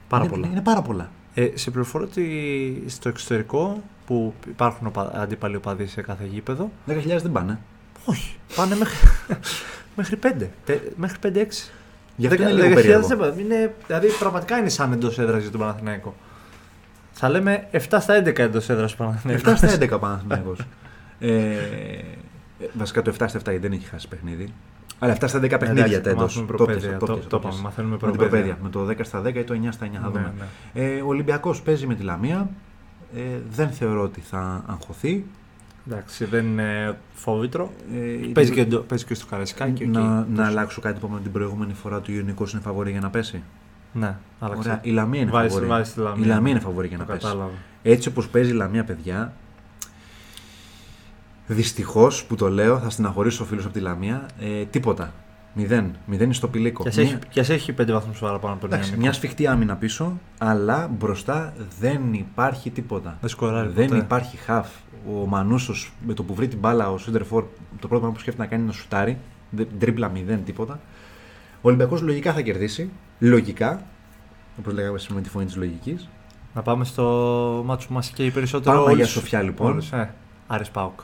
Πάρα είναι, πολλά. Είναι πάρα πολλά. Ε, σε πληροφορώ ότι στο εξωτερικό που υπάρχουν οπα... αντίπαλοι οπαδοί σε κάθε γήπεδο. 10.000 δεν πάνε. Όχι. Πάνε μέχρι, μέχρι 5. Μέχρι 5-6. Γι' αυτό είναι λίγο περίεργο. Είναι, δηλαδή πραγματικά είναι σαν εντός έδρας για τον Παναθηναϊκό. Θα λέμε 7 στα 11 εντός έδρας του Παναθηναϊκού. 7 στα 11 ο Παναθηναϊκός. ε, ε, βασικά το 7 στα 7 γιατί δεν έχει χάσει παιχνίδι. Αλλά 7 στα 10 παιχνίδια Εντάξει, θα τέλο. μάθουμε προπαίδεια, το- το είπαμε, μαθαίνουμε Με την προπαίδεια. προπαίδεια. Με το 10 στα 10 ή το 9 στα 9. Θα Ναι, δούμε. ναι. Ε, ο Ολυμπιακός παίζει με τη Λαμία. Ε, δεν θεωρώ ότι θα αγχωθεί. Εντάξει, δεν είναι φόβητρο. Ε, Παίζει και, εντό- παίζει και στο Καραϊσκάκι. οκ. να, να Τόσο. αλλάξω κάτι που είπαμε την προηγούμενη φορά του Ιωνικό είναι φαβορή για να πέσει. Ναι, άλλαξε. Ωραία, η Λαμία είναι Βάζεις- φαβορή. βάζεις τη Λαμία. Η Λαμία είναι φαβορή για Το να πέσει. κατάλαβα. Έτσι όπως παίζει η Λαμία, παιδιά, δυστυχώς που το λέω, θα στεναχωρήσω φίλου από τη Λαμία. Ε, τίποτα. Μηδέν. Μηδέν στο πηλίκο. Και ας Μια- έχει, και ας έχει 5 βαθμούς παραπάνω από τον Εντάξει, Ιωνικό. μια σφιχτή άμυνα πίσω, αλλά μπροστά δεν υπάρχει τίποτα. Δεν σκοράρει δεν ποτέ. υπάρχει χαφ. Ο Μανούσος με το που βρει την μπάλα, ο Σέντερφορ, το πρώτο πράγμα που σκέφτεται να κάνει είναι να σουτάρει. Δεν- Τρίπλα μηδέν, τίποτα. Ο Ολυμπιακός λογικά θα κερδίσει. Λογικά. Όπως λέγαμε σήμερα με τη φωνή της λογικής. Να πάμε στο μάτσο που μας και οι περισσότερο Πάμε όλους- Αγία Σοφιά, λοιπόν. όλους, ε. Άρης Πάουκ.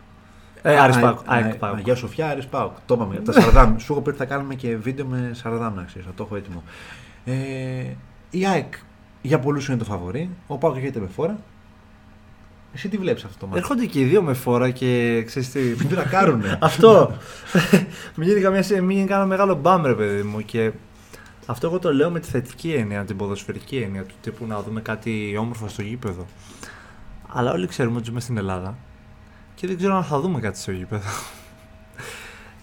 Ε, Άρης Α, Πάουκ. α, ΑΕΚ α, Πάουκ. Αγία Σοφιά, Άρης Πάουκ. Το είπαμε. τα Σαρδάμ. Σου έχω πει ότι θα κάνουμε και βίντεο με Σαρδάμ, να ξέρεις. Θα το έχω έτοιμο. Ε, η ΑΕΚ για πολλούς είναι το φαβορή. Ο Πάουκ έρχεται με φόρα. Εσύ τι βλέπεις αυτό το μάτι; Έρχονται και οι δύο με φόρα και ξέρεις τι... Μην τι να κάρουνε. αυτό. μην γίνει καμία σε- μην γίνει κανένα μεγάλο μπαμ, ρε παιδί μου. Και αυτό εγώ το λέω με τη θετική έννοια, την ποδοσφαιρική έννοια του τύπου να δούμε κάτι όμορφο στο γήπεδο. Αλλά όλοι ξέρουμε ότι ζούμε στην Ελλάδα. Και και δεν ξέρω αν θα δούμε κάτι στο γήπεδο.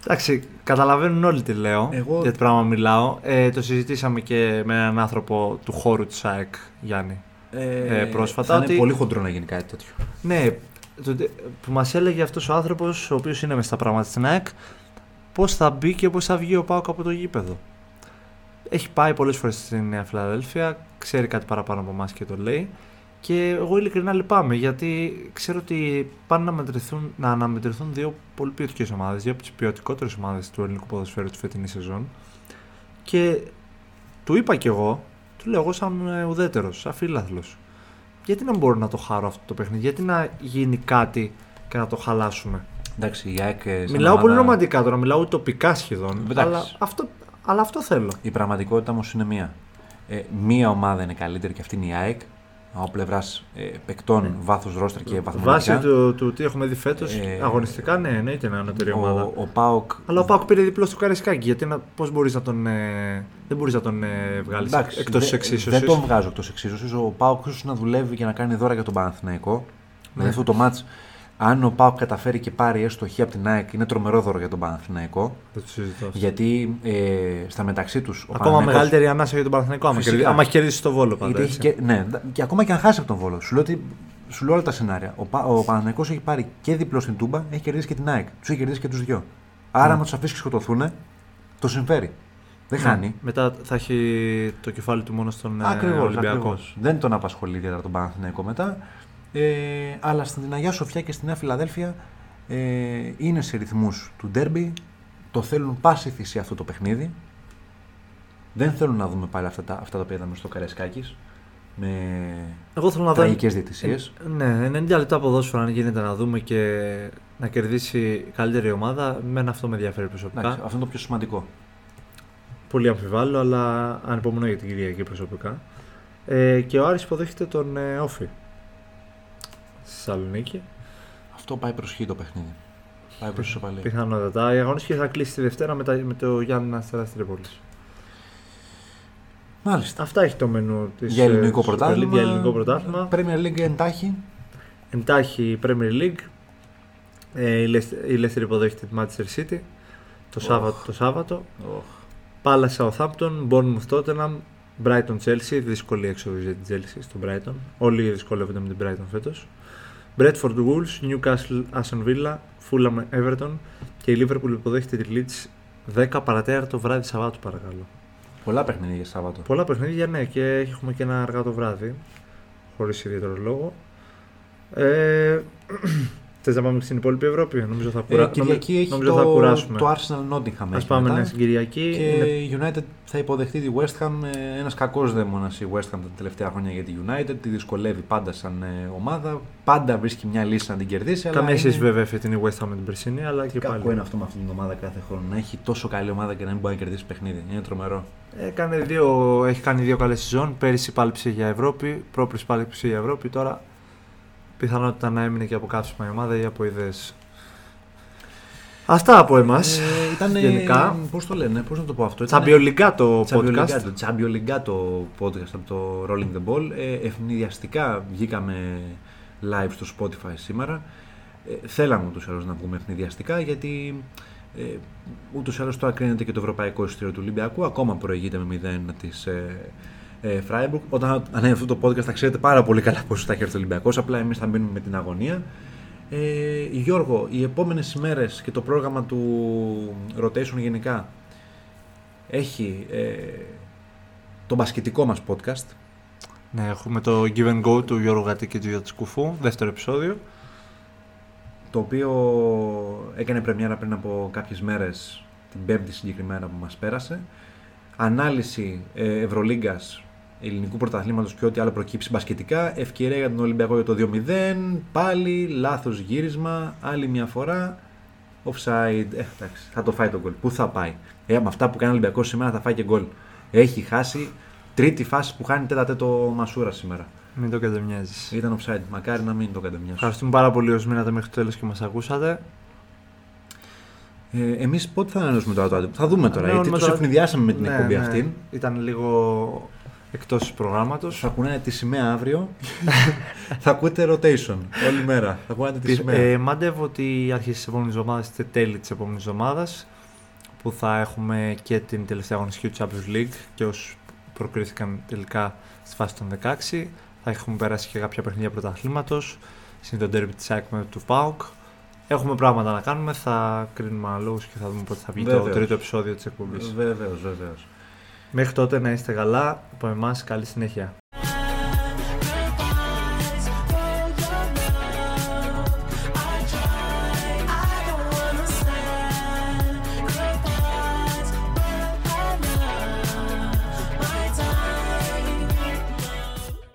Εντάξει, καταλαβαίνουν όλοι τι λέω, Εγώ- για τι πράγμα μιλάω. Ε, το συζητήσαμε και με έναν άνθρωπο του χώρου της ΑΕΚ, Γιάννη. Ε, πρόσφατα Θα είναι ότι- πολύ χοντρό να γίνει κάτι τέτοιο. Ναι, το, που μας έλεγε αυτός ο άνθρωπος, ο οποίος είναι μες στα πράγματα στην ΑΕΚ, πώς θα μπει και πώς θα βγει ο Πάοκ από το γήπεδο. Έχει πάει πολλές φορές στην Νέα Φιλαδέλφια, ξέρει κάτι παραπάνω από εμάς και το λέει. Και εγώ ειλικρινά λυπάμαι γιατί ξέρω ότι πάνε να, μετρηθούν, να αναμετρηθούν δύο πολύ ποιοτικές ομάδες, δύο από τις ποιοτικότερες ομάδες του ελληνικού ποδοσφαίρου τη φετινή σεζόν. Και του είπα κι εγώ, του λέω εγώ σαν ε, ουδέτερος, σαν φίλαθλος. Γιατί να μπορώ να το χαρώ αυτό το παιχνίδι, γιατί να γίνει κάτι και να το χαλάσουμε; Εντάξει, η ΑΕΚ. ε, σαν Μιλάω πολύ ομάδα- ρομαντικά τώρα, μιλάω ουτοπικά σχεδόν. Εντάξει. Αλλά αυτό, αλλά αυτό θέλω. Η πραγματικότητα όμως είναι μία. Ε, μία ομάδα είναι καλύτερη και αυτή είναι η ΑΕΚ. Από πλευράς ε, παικτών, Ναι. βάθος ρόστρα και Βάσει βαθμολογικά. του, του τι έχουμε δει φέτος, Ε, αγωνιστικά ναι, εννοείται να είναι ανώτερη ομάδα. Ο, ο Πάοκ. Αλλά ο Πάουκ πήρε διπλό στο Καρισκάκι. Γιατί να, πώς μπορείς να τον, ε, δεν μπορείς να τον ε, βγάλεις Εντάξει, εκτός τη δεν- εξίσωσης. Δεν τον βγάζω εκτός εξίσωσης. Ο Πάοκ ίσως να δουλεύει και να κάνει δώρα για τον Παναθηναϊκό. Ναι. Δηλαδή αυτό το μάτς, αν ο Πάοκ καταφέρει και πάρει έστω χ από την ΑΕΚ, είναι τρομερό δώρο για τον Παναθηναϊκό. Δεν το συζητώ. αυτό. Γιατί ε, στα μεταξύ τους. Ακόμα μεγαλύτερη ανάσα για τον Παναθηναϊκό. Άμα, Φυσικά. κερδίσει- άμα έχει κερδίσει το βόλο πάντα. Γιατί έχει έτσι. και, ναι, και ακόμα και αν χάσει από τον Βόλο. Σου λέω, ότι, σου λέω όλα τα σενάρια. Ο, Πα- ο Παναθηναϊκός έχει πάρει και διπλό στην Τούμπα, έχει κερδίσει και την ΑΕΚ. Τους έχει κερδίσει και τους δυο. Άρα, Ναι. άμα τους αφήσει και σκοτωθούν, το συμφέρει. Δεν Ναι. χάνει. Μετά θα έχει το κεφάλι του μόνο στον ε, Ακριβώς. Ολυμπιακό. Δεν τον απασχολεί ιδιαίτερα τον Παναθηναϊκό μετά. Ε, αλλά στην Αγία Σοφιά και στη Νέα Φιλαδέλφια ε, είναι σε ρυθμούς του ντέρμπι. Το θέλουν πάση θυσία αυτό το παιχνίδι. Δεν θέλουν να δούμε πάλι αυτά τα, αυτά τα οποία είδαμε στο Καρεσκάκης με Εγώ θέλω να δω. τραγικές διαιτησίες. Ε, Ναι, 90 λεπτά ποδόσφαιρο αν γίνεται να δούμε και να κερδίσει η καλύτερη ομάδα. Μένα αυτό με ενδιαφέρει προσωπικά. Εντάξει, αυτό είναι το πιο σημαντικό. Πολύ αμφιβάλλω, αλλά ανυπομονώ για την Κυριακή προσωπικά. Ε, και ο Άρης υποδέχεται τον ε, Όφη στη Θεσσαλονίκη. Αυτό πάει προς χ το παιχνίδι. Πάει προς ισοπαλία. Πιθανότατα. Η αγωνιστική θα κλείσει τη Δευτέρα με, τα, με το Γιάννη Αστέρα Τρίπολη. Μάλιστα. Αυτά έχει το μενού της Για ελληνικό πρωτάθλημα. Για ελληνικό πρωτάθλημα. Premier League εντάχει. Εντάχει η Premier League. Ε, η Leicester- η Leicester υποδέχεται τη Manchester City το, Οχ. Σάββατο, το Σάββατο. Οχ. Palace Southampton, Bournemouth Tottenham, Brighton Chelsea. Δύσκολη έξοδος για την Chelsea στο Brighton. Όλοι δυσκολεύονται με την Brighton φέτος. Bradford Wolves, Newcastle Aston Villa, Fulham Everton και η Liverpool υποδέχεται τη Leeds 10 παρατέρα το βράδυ Σαββάτου παρακαλώ. Πολλά παιχνίδια για Σάββατο. Πολλά παιχνίδια ναι και έχουμε και ένα αργά το βράδυ χωρίς ιδιαίτερο λόγο. Ε, θες να πάμε στην υπόλοιπη Ευρώπη, νομίζω θα, κουρα... Ε, Κυριακή έχει νομίζω το, θα κουράσουμε. το Arsenal Nottingham. Ας έχει πάμε μετά. ναι, στην Κυριακή. Και Είναι η United θα υποδεχτεί τη West Ham. ε, Ένας κακός δαίμονας η West Ham τα τελευταία χρόνια για τη United. Τη δυσκολεύει πάντα σαν ε, ομάδα. Πάντα βρίσκει μια λύση να την κερδίσει. αλλά Καμία είναι- σχέση βέβαια φετινή West Ham με την περσινή, αλλά και Κακό πάλι. είναι αυτό με αυτή την ομάδα κάθε χρόνο. Να έχει τόσο καλή ομάδα και να μην μπορεί να κερδίσει παιχνίδι. Είναι τρομερό. Έκανε δύο, έχει κάνει δύο καλές σεζόν. Πέρυσι πάλεψε για Ευρώπη, πρόπερσι πάλεψε για Ευρώπη. Τώρα πιθανότητα να έμεινε και από κάψιμα η ομάδα ή από ιδέες. Αυτά από εμάς. Ε, ήταν. γενικά. Πώς το λένε, πώς να το πω αυτό. ήταν- Τσαμπιολικά το podcast. Τσαμπιολιγκάτο, Τσαμπιολιγκάτο podcast από το Rolling the Ball. Ε, ευνηδιαστικά βγήκαμε live στο Spotify σήμερα. Ε, θέλαμε ούτως ή άλλως να βγούμε ευνηδιαστικά γιατί ε, ούτως ή άλλως τώρα κρίνεται και το ευρωπαϊκό εισιτήριο του Ολυμπιακού. Ακόμα προηγείται με 0 της ε, ε, Freiburg. Όταν ανέβει αυτό το podcast θα ξέρετε πάρα πολύ καλά πώς θα έχει έρθει ο Ολυμπιακός. Απλά εμείς θα μπαίνουμε με την αγωνία. Ε, Γιώργο, οι επόμενες ημέρες και το πρόγραμμα του rotation γενικά έχει ε, το μπασκετικό μας podcast. Ναι, έχουμε το Give and Go του Γιώργου Γατή και του Γιώργου Κουφού, δεύτερο επεισόδιο. το οποίο έκανε πρεμιέρα πριν από κάποιες μέρες, την πέμπτη συγκεκριμένα που μας πέρασε. Ανάλυση ε, Ευρωλίγκας, ελληνικού πρωταθλήματος και ό,τι άλλο προκύψει μπασκετικά. Ευκαιρία για τον Ολυμπιακό για το 2-0. Πάλι λάθος γύρισμα, άλλη μια φορά. Offside. Ε, εντάξει, θα το φάει το γκολ. Πού θα πάει; Ε, με αυτά που κάνει ο Ολυμπιακός σήμερα θα φάει και γκολ. Έχει χάσει τρίτη φάση που χάνει τέτα τέτο Μασούρα σήμερα. Μην το κατεμοιάζεις. Ήταν offside. Μακάρι να μην το κατεμοιάσω. Ευχαριστούμε πάρα πολύ όσοι μείνατε μέχρι το τέλος και μας ακούσατε. Ε, Εμείς πότε θα ανανεώσουμε τώρα το άτομο. Θα δούμε τώρα. Ναι, γιατί με του το- ευνηδιάσαμε με την Ναι, εκπομπή ναι. αυτή. Ήταν λίγο εκτός προγράμματος. Θα ακούνε τη σημαία αύριο. θα ακούτε rotation όλη μέρα. Θα ακούνε τη σημαία. Ε, μαντεύω ότι αρχές της επόμενης εβδομάδας είστε τέλη της επόμενης εβδομάδας που θα έχουμε και την τελευταία αγωνιστική του Champions League και όσους προκρίθηκαν τελικά στη φάση των 16. Θα έχουμε περάσει και κάποια παιχνίδια πρωταθλήματος. Συν το derby της ΑΕΚ με του ΠΑΟΚ. Έχουμε πράγματα να κάνουμε, θα κρίνουμε αναλόγως και θα δούμε πότε θα βγει το Βέβαιως. τρίτο επεισόδιο της εκπομπής. Βεβαίως, βεβαίως. Μέχρι τότε να είστε καλά, από εμάς καλή συνέχεια.